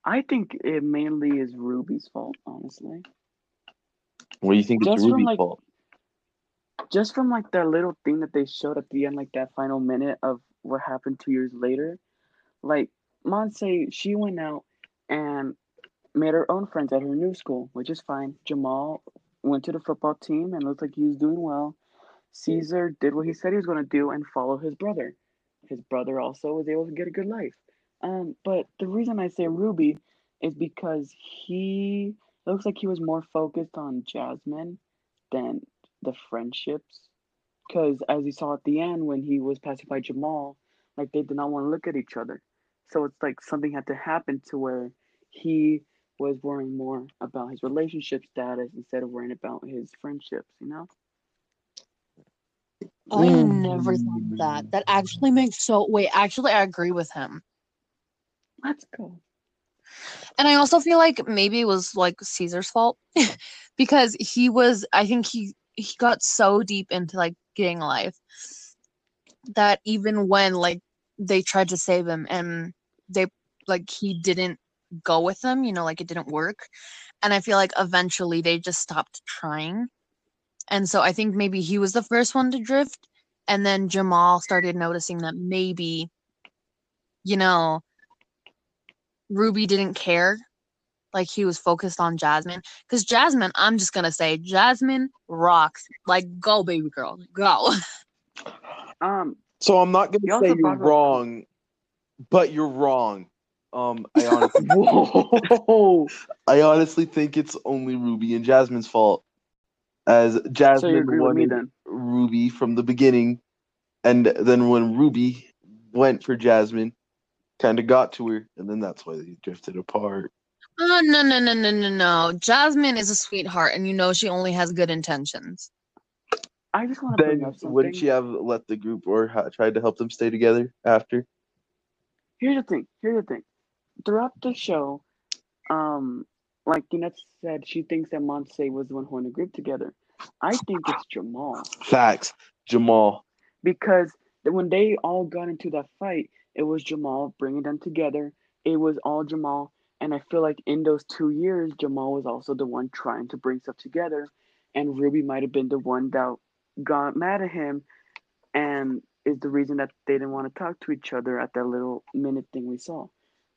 I think it mainly is Ruby's fault, honestly. What do you think from, Ruby's like, fault? Just from like that little thing that they showed at the end, like that final minute of what happened two years later. Like Monse, she went out and made her own friends at her new school, which is fine. Jamal went to the football team and looked like he was doing well. Caesar did what he said he was going to do and follow his brother. His brother also was able to get a good life. Um, but the reason I say Ruby is because he looks like he was more focused on Jasmine than the friendships. Because as you saw at the end when he was passing by Jamal, like they did not want to look at each other. So it's like something had to happen to where he was worrying more about his relationship status instead of worrying about his friendships, you know? I mm. never thought that. That actually makes so wait, actually I agree with him. Let's go. And I also feel like maybe it was like Caesar's fault because he was I think he he got so deep into like getting life that even when like they tried to save him and they like he didn't go with them, you know, like it didn't work. And I feel like eventually they just stopped trying. And so I think maybe he was the first one to drift and then Jamal started noticing that maybe you know Ruby didn't care. Like he was focused on Jasmine. Because Jasmine, I'm just gonna say, Jasmine rocks. Like, go, baby girl. Go. Um, So I'm not gonna say you're brought up- wrong, but you're wrong. Um, I honestly, whoa. I honestly think it's only Ruby and Jasmine's fault, as Jasmine agree with me wanted then? Ruby from the beginning, and then when Ruby went for Jasmine, kind of got to her, and then that's why they drifted apart. Oh no, no, no, no, no, no. Jasmine is a sweetheart, and you know she only has good intentions. I just want to bring Then up something. wouldn't she have let the group or ha- tried to help them stay together after? Here's the thing. Here's the thing. Throughout the show, um, like Yannette said, she thinks that Monse was the one holding the group together. I think it's Jamal Facts, Jamal. because when they all got into that fight, it was Jamal bringing them together. It was all Jamal, and I feel like in those two years, Jamal was also the one trying to bring stuff together, and Ruby might have been the one that got mad at him, and is the reason that they didn't want to talk to each other at that little minute thing we saw.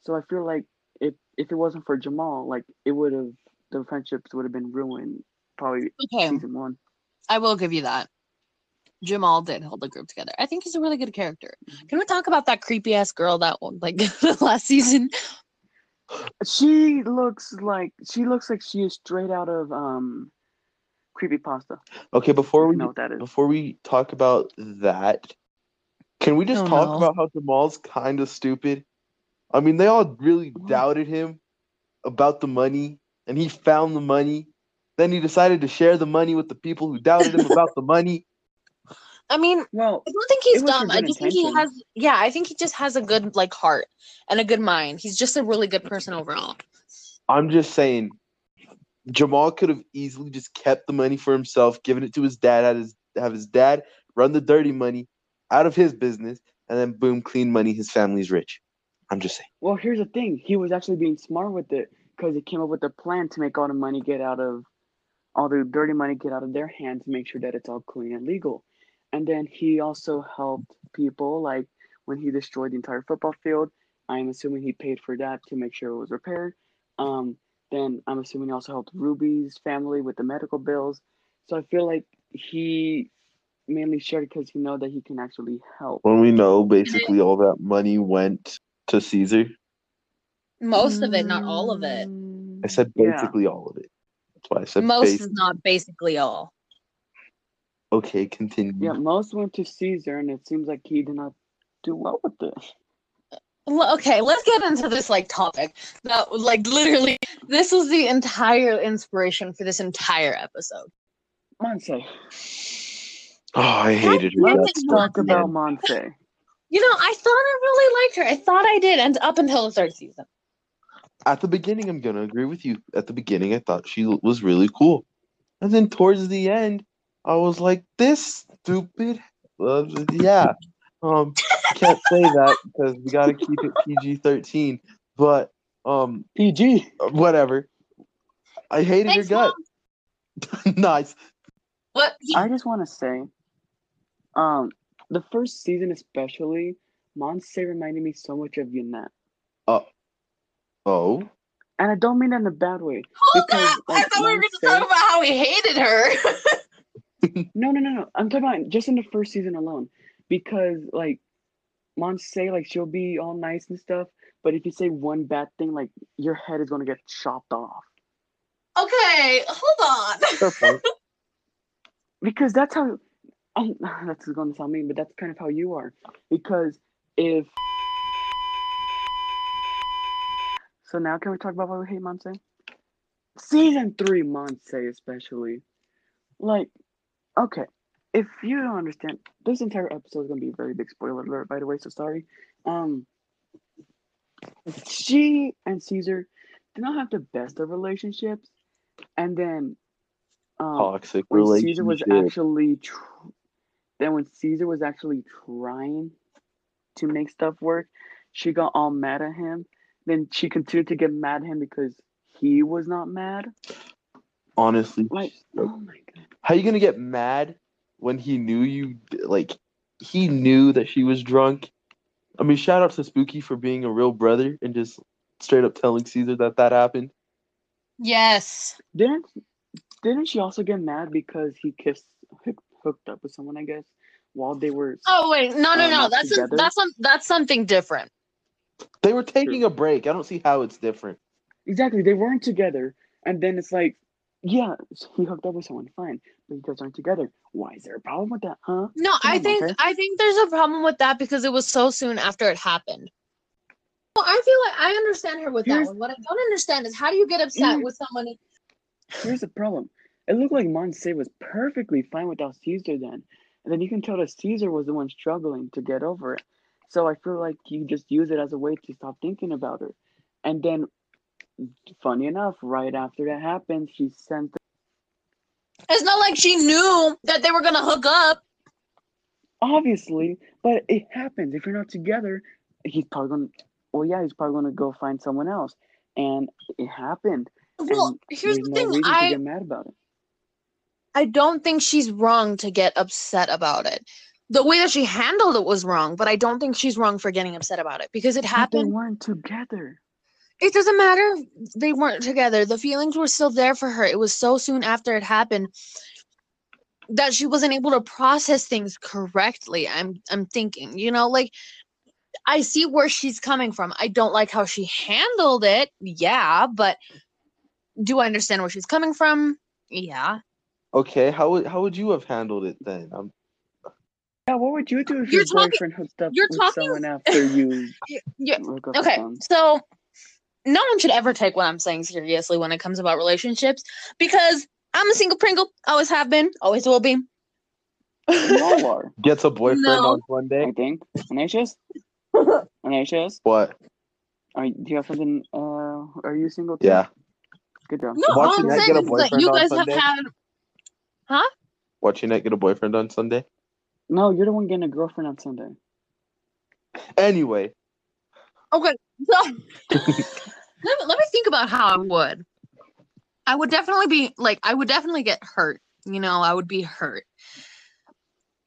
So I feel like if if it wasn't for Jamal, like it would have the friendships would have been ruined probably Okay, season one. I will give you that. Jamal did hold the group together. I think he's a really good character. Can we talk about that creepy ass girl that one like last season? She looks like she looks like she is straight out of um creepy pasta. Okay, before we know what that is. before we talk about that, can we just Oh, talk no. about how Jamal's kind of stupid? I mean, they all really What? doubted him about the money, and he found the money. Then he decided to share the money with the people who doubted him about the money. I mean, Well, I don't think he's It dumb. I good just think he has yeah, I think he just has a good like heart and a good mind. He's just a really good person overall. I'm just saying, Jamal could have easily just kept the money for himself, given it to his dad, had his have his dad run the dirty money out of his business, and then boom, clean money. His family's rich. I'm just saying. well, here's the thing. He was actually being smart with it because he came up with a plan to make all the money get out of all the dirty money get out of their hands, to make sure that it's all clean and legal. And then he also helped people like when he destroyed the entire football field. I'm assuming he paid for that to make sure it was repaired. Um, then I'm assuming he also helped Ruby's family with the medical bills. So I feel like he mainly shared because he know that he can actually help. When we know basically all that money went to Caesar, Most of it, not all of it. I said Yeah. basically all of it. That's why I said Most base- is not basically all. Okay, continue. Yeah, most went to Caesar, and it seems like he did not do well with it. l- okay, let's get into this like topic. That like literally, this was the entire inspiration for this entire episode. Monse. Oh, I hated her. Let's talk but- about Monse. You know, I thought I really liked her. I thought I did, and up until the third season. At the beginning, I'm gonna agree with you. At the beginning, I thought she was really cool, and then towards the end, I was like, "This stupid." Uh, yeah, um, can't say that because we gotta keep it PG-13. But um, PG. whatever. I hated Thanks, her gut. nice. What? I just want to say, um, the first season especially, Monse reminded me so much of Yannette. Oh, Oh. And I don't mean that in a bad way. Hold because, up! I like, thought we were going to talk about how we hated her. No, no, no, no. I'm talking about just in the first season alone. Because like Monse, like she'll be all nice and stuff, but if you say one bad thing, like your head is gonna get chopped off. okay, hold on. fair point. Because that's how um, that's gonna sound mean, but that's kind of how you are. Because if so now can we talk about why we hate Monse? Season three Monse especially. Like, okay. If you don't understand, this entire episode is gonna be a very big spoiler alert, by the way, so sorry. Um she and Caesar did not have the best of relationships. And then um Toxic when relationship. Caesar was actually tr- then when Caesar was actually trying to make stuff work, she got all mad at him. Then she continued to get mad at him because he was not mad. Honestly, Like, oh my god. How you gonna get mad when he knew you? Like, he knew that she was drunk. I mean, shout out to Spooky for being a real brother and just straight up telling Caesar that that happened. Yes. Didn't didn't she also get mad because he kissed hooked up with someone, I guess, while they were Oh wait, no, no, Uh, no. That's a, that's some that's something different. They were taking a break. I don't see how it's different. Exactly, they weren't together, and then it's like, yeah, he hooked up with someone, fine, but you guys aren't together. Why is there a problem with that, huh? No, Come I on, think Monte. I think there's a problem with that because it was so soon after it happened. Well, I feel like I understand her with that one. What I don't understand is how do you get upset with someone? Here's the problem. It looked like Monse was perfectly fine without Caesar then, and then you can tell that Caesar was the one struggling to get over it. So I feel like you just use it as a way to stop thinking about her, and then, funny enough, right after that happened, she sent It's not like she knew that they were gonna hook up. Obviously, but it happens. If you're not together, he's probably gonna. Well, yeah, he's probably gonna go find someone else, and it happened. Well, and here's the no thing. I get mad about it. I don't think she's wrong to get upset about it. The way that she handled it was wrong, but I don't think she's wrong for getting upset about it because it But they happened. weren't together. It doesn't matter. They weren't together. The feelings were still there for her. It was so soon after it happened that she wasn't able to process things correctly. I'm I'm thinking, you know, like I see where she's coming from. I don't like how she handled it. Yeah, but do I understand where she's coming from? Yeah. Okay, how would how would you have handled it then? Um, Yeah, what would you do if You're your talking- boyfriend hooked up you're with talking- someone after you Yeah. hook up Okay, them? so no one should ever take what I'm saying seriously when it comes about relationships because I'm a single Pringle. Always have been. Always will be. We all are, gets a boyfriend No. on Sunday. I think. Anxious? Anxious? What? Are, do you have something? Uh, are you single? Too? Yeah, Good job. No, all I'm saying is that you guys have had. Huh? Watching that get a boyfriend on Sunday. No, you're the one getting a girlfriend on Sunday. Anyway, Okay, so let, me, let me think about how I would. I would definitely be like, I would definitely get hurt. You know, I would be hurt.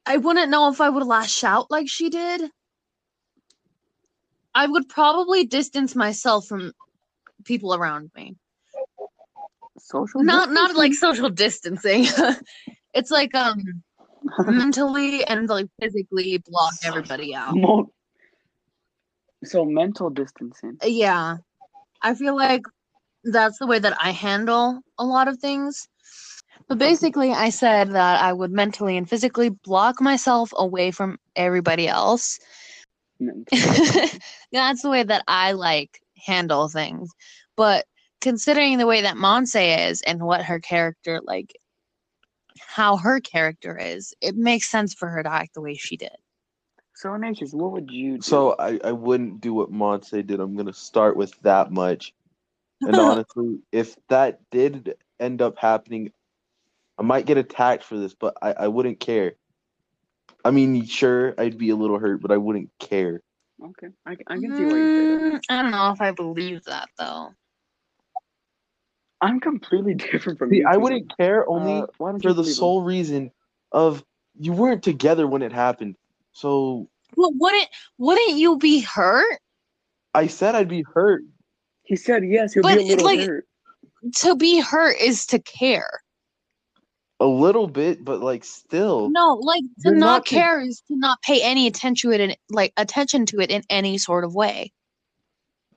I wouldn't know if I would lash out like she did. I would probably distance myself from people around me. Social? Not not like social distancing. it's like um mentally and like physically block everybody out. Mo- so mental distancing. yeah i feel like that's the way that i handle a lot of things but basically i said that i would mentally and physically block myself away from everybody else that's the way that I like handle things. But considering the way that Monse is and what her character like how her character is, it makes sense for her to act the way she did. So Ignatius, what would you do? So I, I wouldn't do what Monse did. I'm gonna start with that much. And honestly, if that did end up happening, I might get attacked for this, but I, I wouldn't care. I mean, sure, I'd be a little hurt, but I wouldn't care. okay, I, I can see why you say that. Mm, I don't know if I believe that though. I'm completely different from See, you. I two. wouldn't care only Uh, why don't you for the believe him? sole reason of you weren't together when it happened. So Well, wouldn't wouldn't you be hurt? I said I'd be hurt. He said yes. He'll But be a little like- hurt. To be hurt is to care. A little bit, but like still. No, like to You're not not to- care is to not pay any attention to it in like attention to it in any sort of way.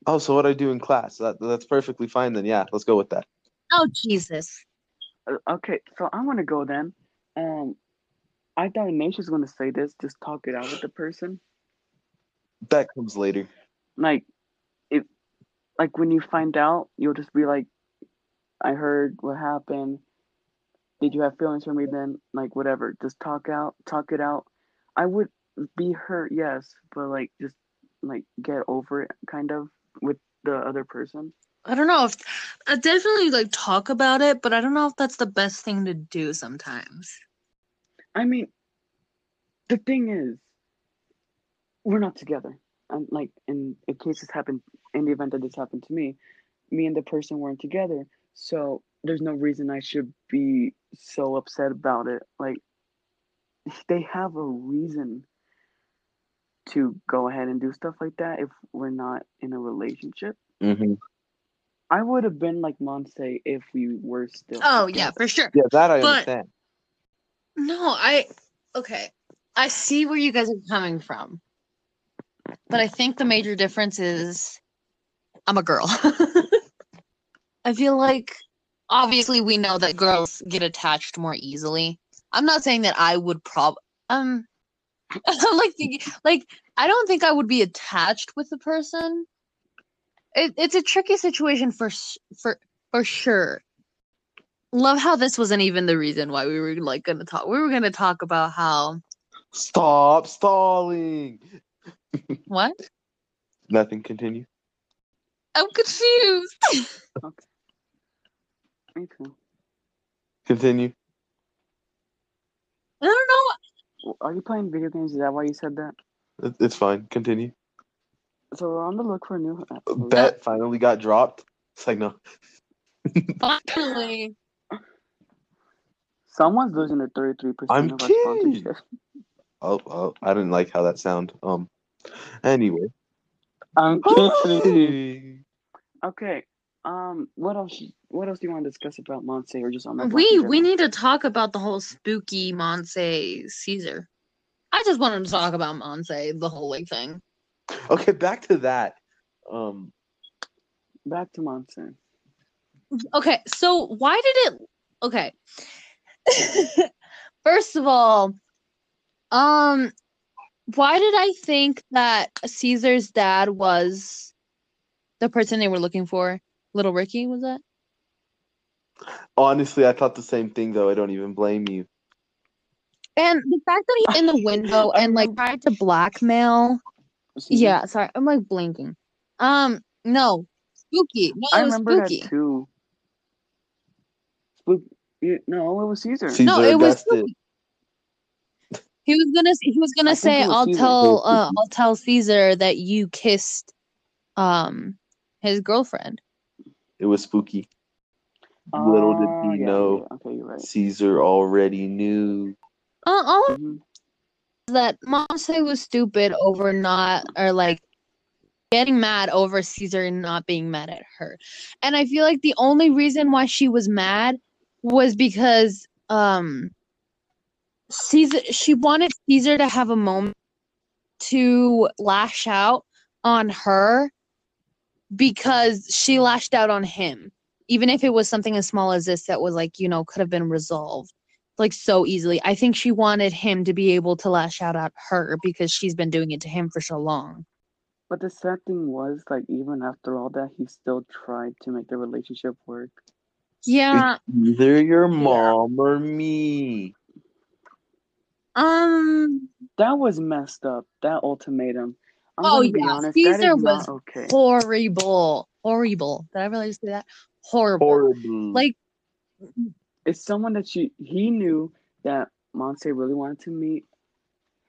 Oh, so what I do in class? That that's perfectly fine then. Yeah, let's go with that. Oh Jesus. Uh, okay, so I'm gonna go then. Um, I thought Ignatius was gonna say this. Just talk it out with the person. That comes later. Like, if, like when you find out, you'll just be like, "I heard what happened. Did you have feelings for me then? Like whatever. Just talk out, talk it out. I would be hurt, yes, but like just like get over it, kind of, with the other person. I don't know if I definitely like talk about it, but I don't know if that's the best thing to do sometimes. I mean, the thing is, we're not together. And like, in in case this happened, in the event that this happened to me, me and the person weren't together. So there's no reason I should be so upset about it. Like, they have a reason to go ahead and do stuff like that if we're not in a relationship. Mm-hmm. I would have been like Monse if we were still. Oh yeah, for sure. Yeah, that I But- understand. No, I okay. I see where you guys are coming from. But I think the major difference is I'm a girl. I feel like obviously we know that girls get attached more easily. I'm not saying that I would prob um like like I don't think I would be attached with the person. It, it's a tricky situation for for for sure. Love how this wasn't even the reason why we were like gonna talk. We were gonna talk about how Stop stalling. what? Nothing. Continue. I'm confused. Me too. Continue. I don't know. Are you playing video games? Is that why you said that? It's fine. Continue. So we're on the look for a new. uh, Bet finally got dropped. It's like no. Finally. Someone's losing their thirty-three I'm percent of our kidding. sponsorship. Oh, oh, I didn't like how that sound. Um. Anyway. I'm kidding. Kidding. okay. Um. What else? What else do you want to discuss about Monse or just on that? We we need to talk about the whole spooky Monse Cesar. I just wanted to talk about Monse, the whole like thing. Okay, back to that. Um. back to Monse. Okay, so why did it okay. First of all, um why did I think that Cesar's dad was the person they were looking for? Little Ricky, was that? Honestly, I thought the same thing. Though I don't even blame you. And the fact that he's in the window and like tried to blackmail. Yeah, sorry, I'm like blinking. Um, no, spooky. No, I it was remember spooky. that too. Spook. Yeah, No, it was Cesar. See- No, Cesar, it was it. He was gonna he was gonna I say was I'll Cesar. tell uh, I'll tell Cesar that you kissed um his girlfriend. It was spooky. Little did Oh, he yeah, know. yeah, Okay, you're right. Cesar already knew. Uh, all of Mhm. that Monse was stupid over not or like getting mad over Cesar not being mad at her. And I feel like the only reason why she was mad was because um Cesar she wanted Cesar to have a moment to lash out on her because she lashed out on him even if it was something as small as this that was like you know could have been resolved like so easily. I think she wanted him to be able to lash out at her because she's been doing it to him for so long. But the sad thing was, like, even after all that, he still tried to make the relationship work. Yeah. Either your mom or me. Um That was messed up. That ultimatum. I'm Oh, yeah, honest, Cesar was okay. horrible. Horrible. Did I really just say that? Horrible. Horrible. Like It's someone that she he knew that Monse really wanted to meet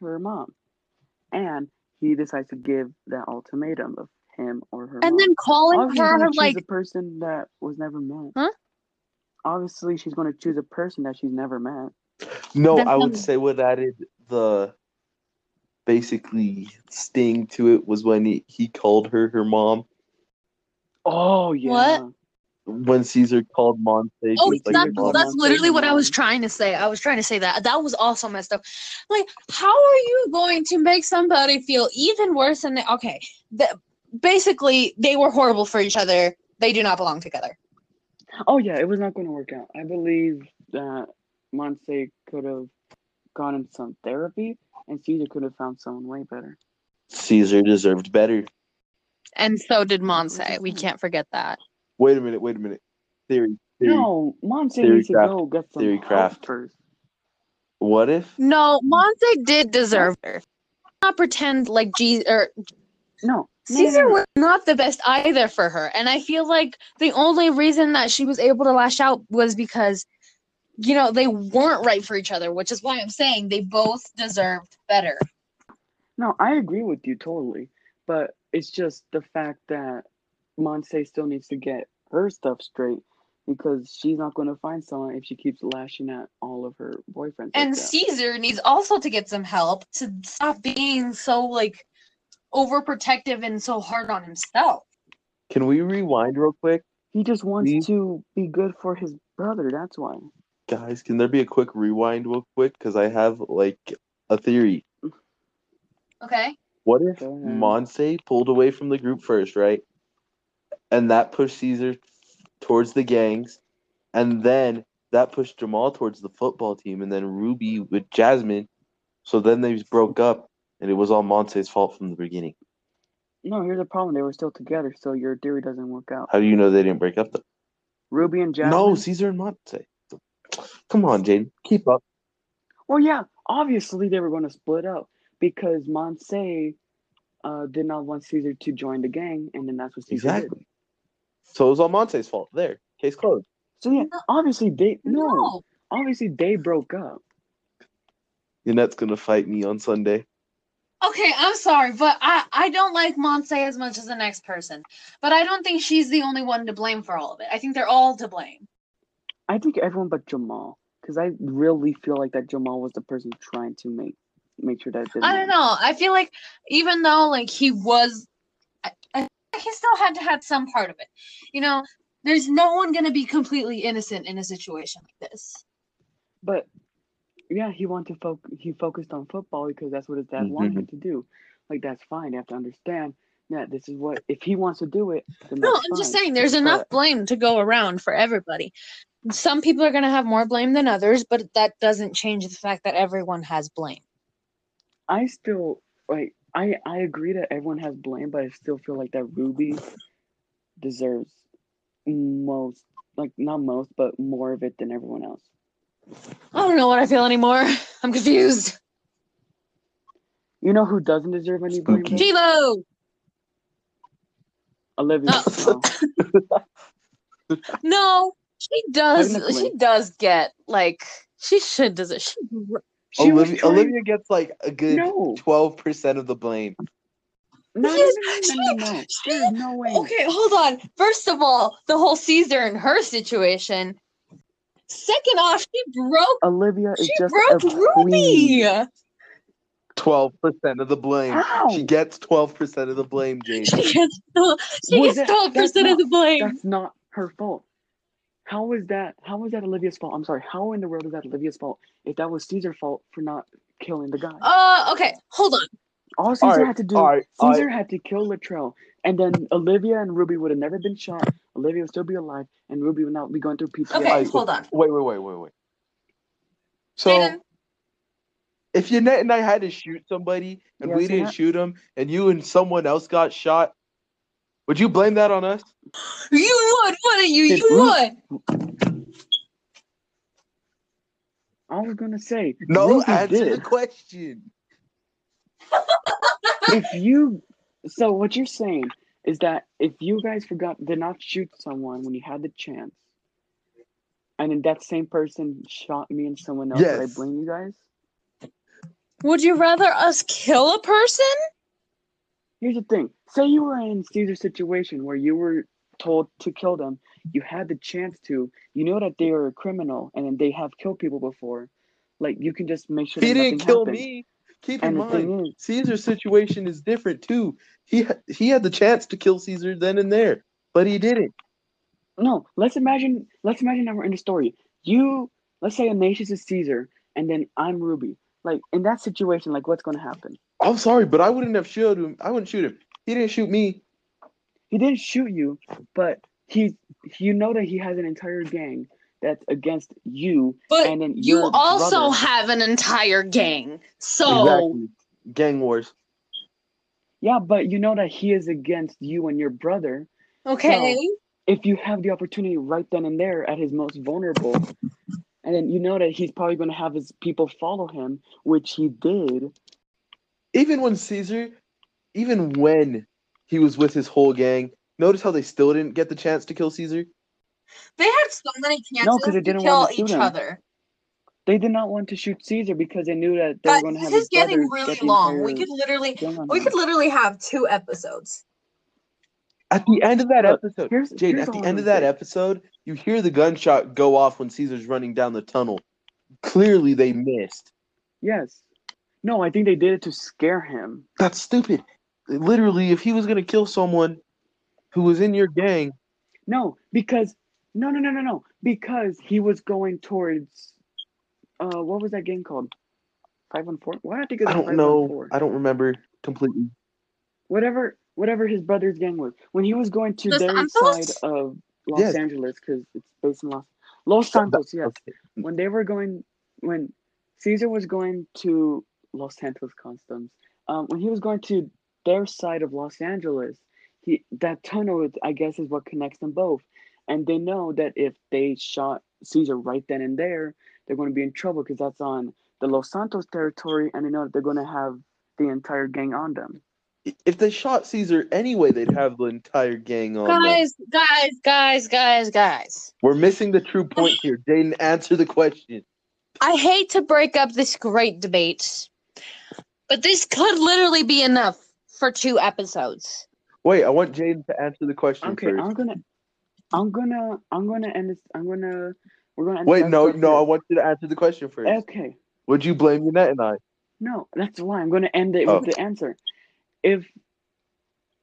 her mom, and he decides to give that ultimatum of him or her. and mom. then calling Obviously, she's her like a person that was never met. Huh? Obviously, she's going to choose a person that she's never met. no, That's I would say what added the basically sting to it was when he, he called her her mom. Oh yeah. What? When Cesar called Monse. Oh, just like that's, that's Monse literally what I was trying to say. I was trying to say that. That was also messed up. Like, how are you going to make somebody feel even worse than they? Okay, the, basically, they were horrible for each other. They do not belong together. Oh yeah, it was not going to work out. I believe that Monse could have gotten some therapy, and Cesar could have found someone way better. Cesar deserved better. And so did Monse. Monse. We can't forget that. Wait a minute, wait a minute. Theory. theory. No, Monse Theory needs to go get some Theory craft. first. What if? No, Monse did deserve her. Not pretend like G or No, no, no, Cesar was not the best either for her. And I feel like the only reason that she was able to lash out was because, you know, they weren't right for each other, which is why I'm saying they both deserved better. No, I agree with you totally, but it's just the fact that Monse still needs to get her stuff straight because she's not going to find someone if she keeps lashing at all of her boyfriends. And like. Cesar needs also to get some help to stop being so like overprotective and so hard on himself. Can we rewind real quick? he just wants Please? to be good for his brother. That's why. Guys, can there be a quick rewind real quick? Because I have like a theory. Okay. What if Go. Monse pulled away from the group first, right? And that pushed Cesar towards the gangs. And then that pushed Jamal towards the football team. And then Ruby with Jasmine. So then they broke up. And it was all Monse's fault from the beginning. No, here's the problem. They were still together, so your theory doesn't work out. How do you know they didn't break up though? Ruby and Jasmine. No, Cesar and Monse. Come on, Jaden. Keep up. Well, yeah, obviously they were going to split up because Monse uh, did not want Cesar to join the gang, and then that's what Cesar did. Exactly. So it was all Monse's fault. There. Case closed. So yeah, No. obviously they no, No. obviously they broke up. Yannette's gonna fight me on Sunday. Okay, I'm sorry, but I, I don't like Monse as much as the next person. But I don't think she's the only one to blame for all of it. I think they're all to blame. I think everyone but Jamal, because I really feel like that Jamal was the person trying to make make sure that it didn't I don't happen. know. I feel like even though like he was, I, I, he still had to have some part of it. You know, there's no one gonna be completely innocent in a situation like this. But yeah, he wanted to focus. He focused on football because that's what his dad mm-hmm. wanted him to do. Like that's fine. You have to understand that this is what if he wants to do it. Then No, that's I'm just saying there's enough blame to go around for everybody. Some people are gonna have more blame than others, but that doesn't change the fact that everyone has blame. I still like I I agree that everyone has blame, but I still feel like that Ruby deserves most like not most, but more of it than everyone else. I don't know what I feel anymore. I'm confused. You know who doesn't deserve any blame? Spooky. though? Chivo! Olivia. Oh. Oh. No, she does. She does get like she should does it. She, She Olivia, trying- Olivia gets like a good No. twelve percent of the blame. No, no, Yes, no, no, no, no, no. No way. okay, hold on. First of all, the whole Cesar and her situation. Second off, she broke. Olivia is She just broke Ruby. Twelve percent of the blame. How? She gets twelve percent of the blame, James. She gets she gets twelve percent of the blame. That's not her fault. How is that? How is that Olivia's fault? I'm sorry. How in the world is that Olivia's fault? If that was Cesar's fault for not killing the guy, Uh, okay, hold on. all Cesar Alright, had to do, alright, alright. Cesar had to kill Latrell, and then Olivia and Ruby would have never been shot. Olivia would still be alive, and Ruby would not be going through PTSD. Okay, Alright, so- hold on. Wait, wait, wait, wait, wait. So Jaden? if Yannette and I had to shoot somebody and we didn't Yannette? shoot him, and you and someone else got shot, would you blame that on us? You would, wouldn't you? Did You would. I was gonna say No, Ruby answer did. the question. if you so what you're saying is that if you guys forgot did not shoot someone when you had the chance and then that same person shot me and someone else would i blame you guys Would you rather us kill a person? here's the thing say you were in cesar's situation where you were told to kill them you had the chance to you know that they are a criminal and they have killed people before like you can just make sure He that didn't kill happens. me. Keep And in mind, is- Cesar's situation is different too. He he had the chance to kill Cesar then and there, but he didn't. No, let's imagine. Let's imagine that we're in the story. You, let's say, Ignatius is Cesar, and then I'm Ruby. Like in that situation, like what's going to happen? I'm sorry, but I wouldn't have shot him. I wouldn't shoot him. He didn't shoot me. He didn't shoot you, but he, you know that he has an entire gang that's against you, But and then you also brother- have an entire gang. So Exactly. Gang wars. Yeah, but you know that he is against you and your brother. okay. If you have the opportunity right then and there at his most vulnerable, and then you know that he's probably going to have his people follow him, which he did. Even when Cesar, even when he was with his whole gang, notice how they still didn't get the chance to kill Cesar. They had so many chances No, 'cause they didn't kill want to shoot each him. other. They did not want to shoot Cesar because they knew that they were going to have this his is getting brothers really get long. We could literally we could literally have two episodes. At the end of that episode, here's- Jade, here's at the end of that episode, you hear the gunshot go off when Cesar's running down the tunnel. Clearly, they missed. Yes. No, I think they did it to scare him. That's stupid. Literally, if he was gonna kill someone who was in your gang, No, because no, no, no, no, no. Because he was going towards uh, what was that game called? Five on four. Why did I think it I don't know. I don't remember completely. Whatever, whatever his brother's gang was. When he was going to Los their Santos? side of Los Yes. Angeles, because it's based in Los Los Santos. Yes. Okay. when they were going when Cesar was going to Los Santos Customs, um, when he was going to their side of Los Angeles, he that tunnel I guess is what connects them both. And they know that if they shot Cesar right then and there, they're going to be in trouble because that's on the Los Santos territory, and they know that they're going to have the entire gang on them. If they shot Cesar anyway, they'd have the entire gang on. them. Guys, guys, guys, guys, guys. We're missing the true point here. Jaden, answer the question. I hate to break up this great debate, but this could literally be enough for two episodes. Wait, I want Jaden to answer the question Okay, first. I'm gonna, I'm gonna, I'm gonna end this. I'm gonna, we're gonna. Wait, no, no, I want you to answer the question first. Okay. Would you blame Yannette and I? No, that's why I'm to end it Oh. with the answer. If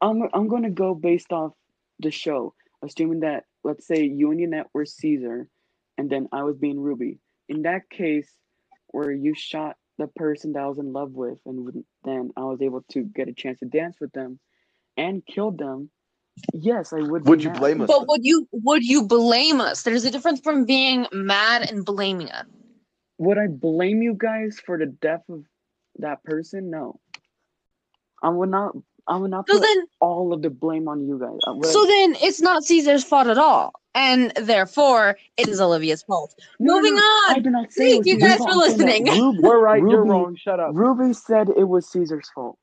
I'm, I'm to go based off the show, assuming that let's say you and Yannette were Cesar, and then I was being Ruby. In that case, where you shot the person that I was in love with, and then I was able to get a chance to dance with them, and killed them. Yes, I would. be Would you mad. blame us? But would you would you blame us? There's a difference from being mad and blaming us. Would I blame you guys for the death of that person? No. I would not. I would not So put then all of the blame on you guys. I so then it's not Cesar's fault at all. And therefore it is Olivia's fault. No, no, Moving no, I on. did not say Thank you guys fault. for I'm saying that listening. Ruby, We're right, you're wrong. Shut up. Ruby said it was Cesar's fault.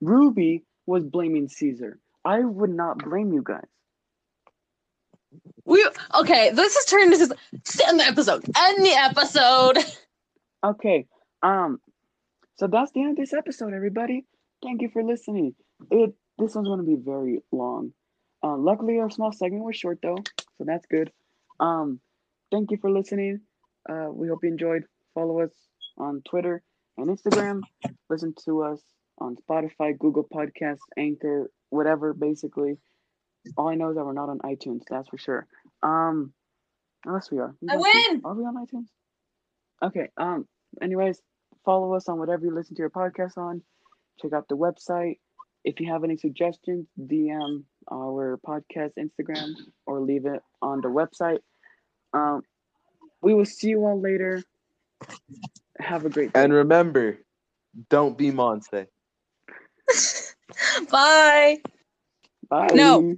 Ruby was blaming Cesar. I would not blame you guys. We okay, this is turning into end the episode. End the episode. Okay. Um. So that's the end of this episode, everybody. Thank you for listening. It this one's going to be very long. Uh, luckily, our small segment was short though, so that's good. Um, thank you for listening. Uh, we hope you enjoyed. Follow us on Twitter and Instagram. Listen to us on Spotify, Google Podcasts, Anchor, whatever. Basically, all I know is that we're not on iTunes. That's for sure. Um, unless we are. I Let's see. win! Are we on iTunes? Okay. Um. Anyways, follow us on whatever you listen to your podcast on. Check out the website. If you have any suggestions, DM our podcast Instagram or leave it on the website. Um, we will see you all later. Have a great day. And remember, don't be Monse. Bye. Bye. No.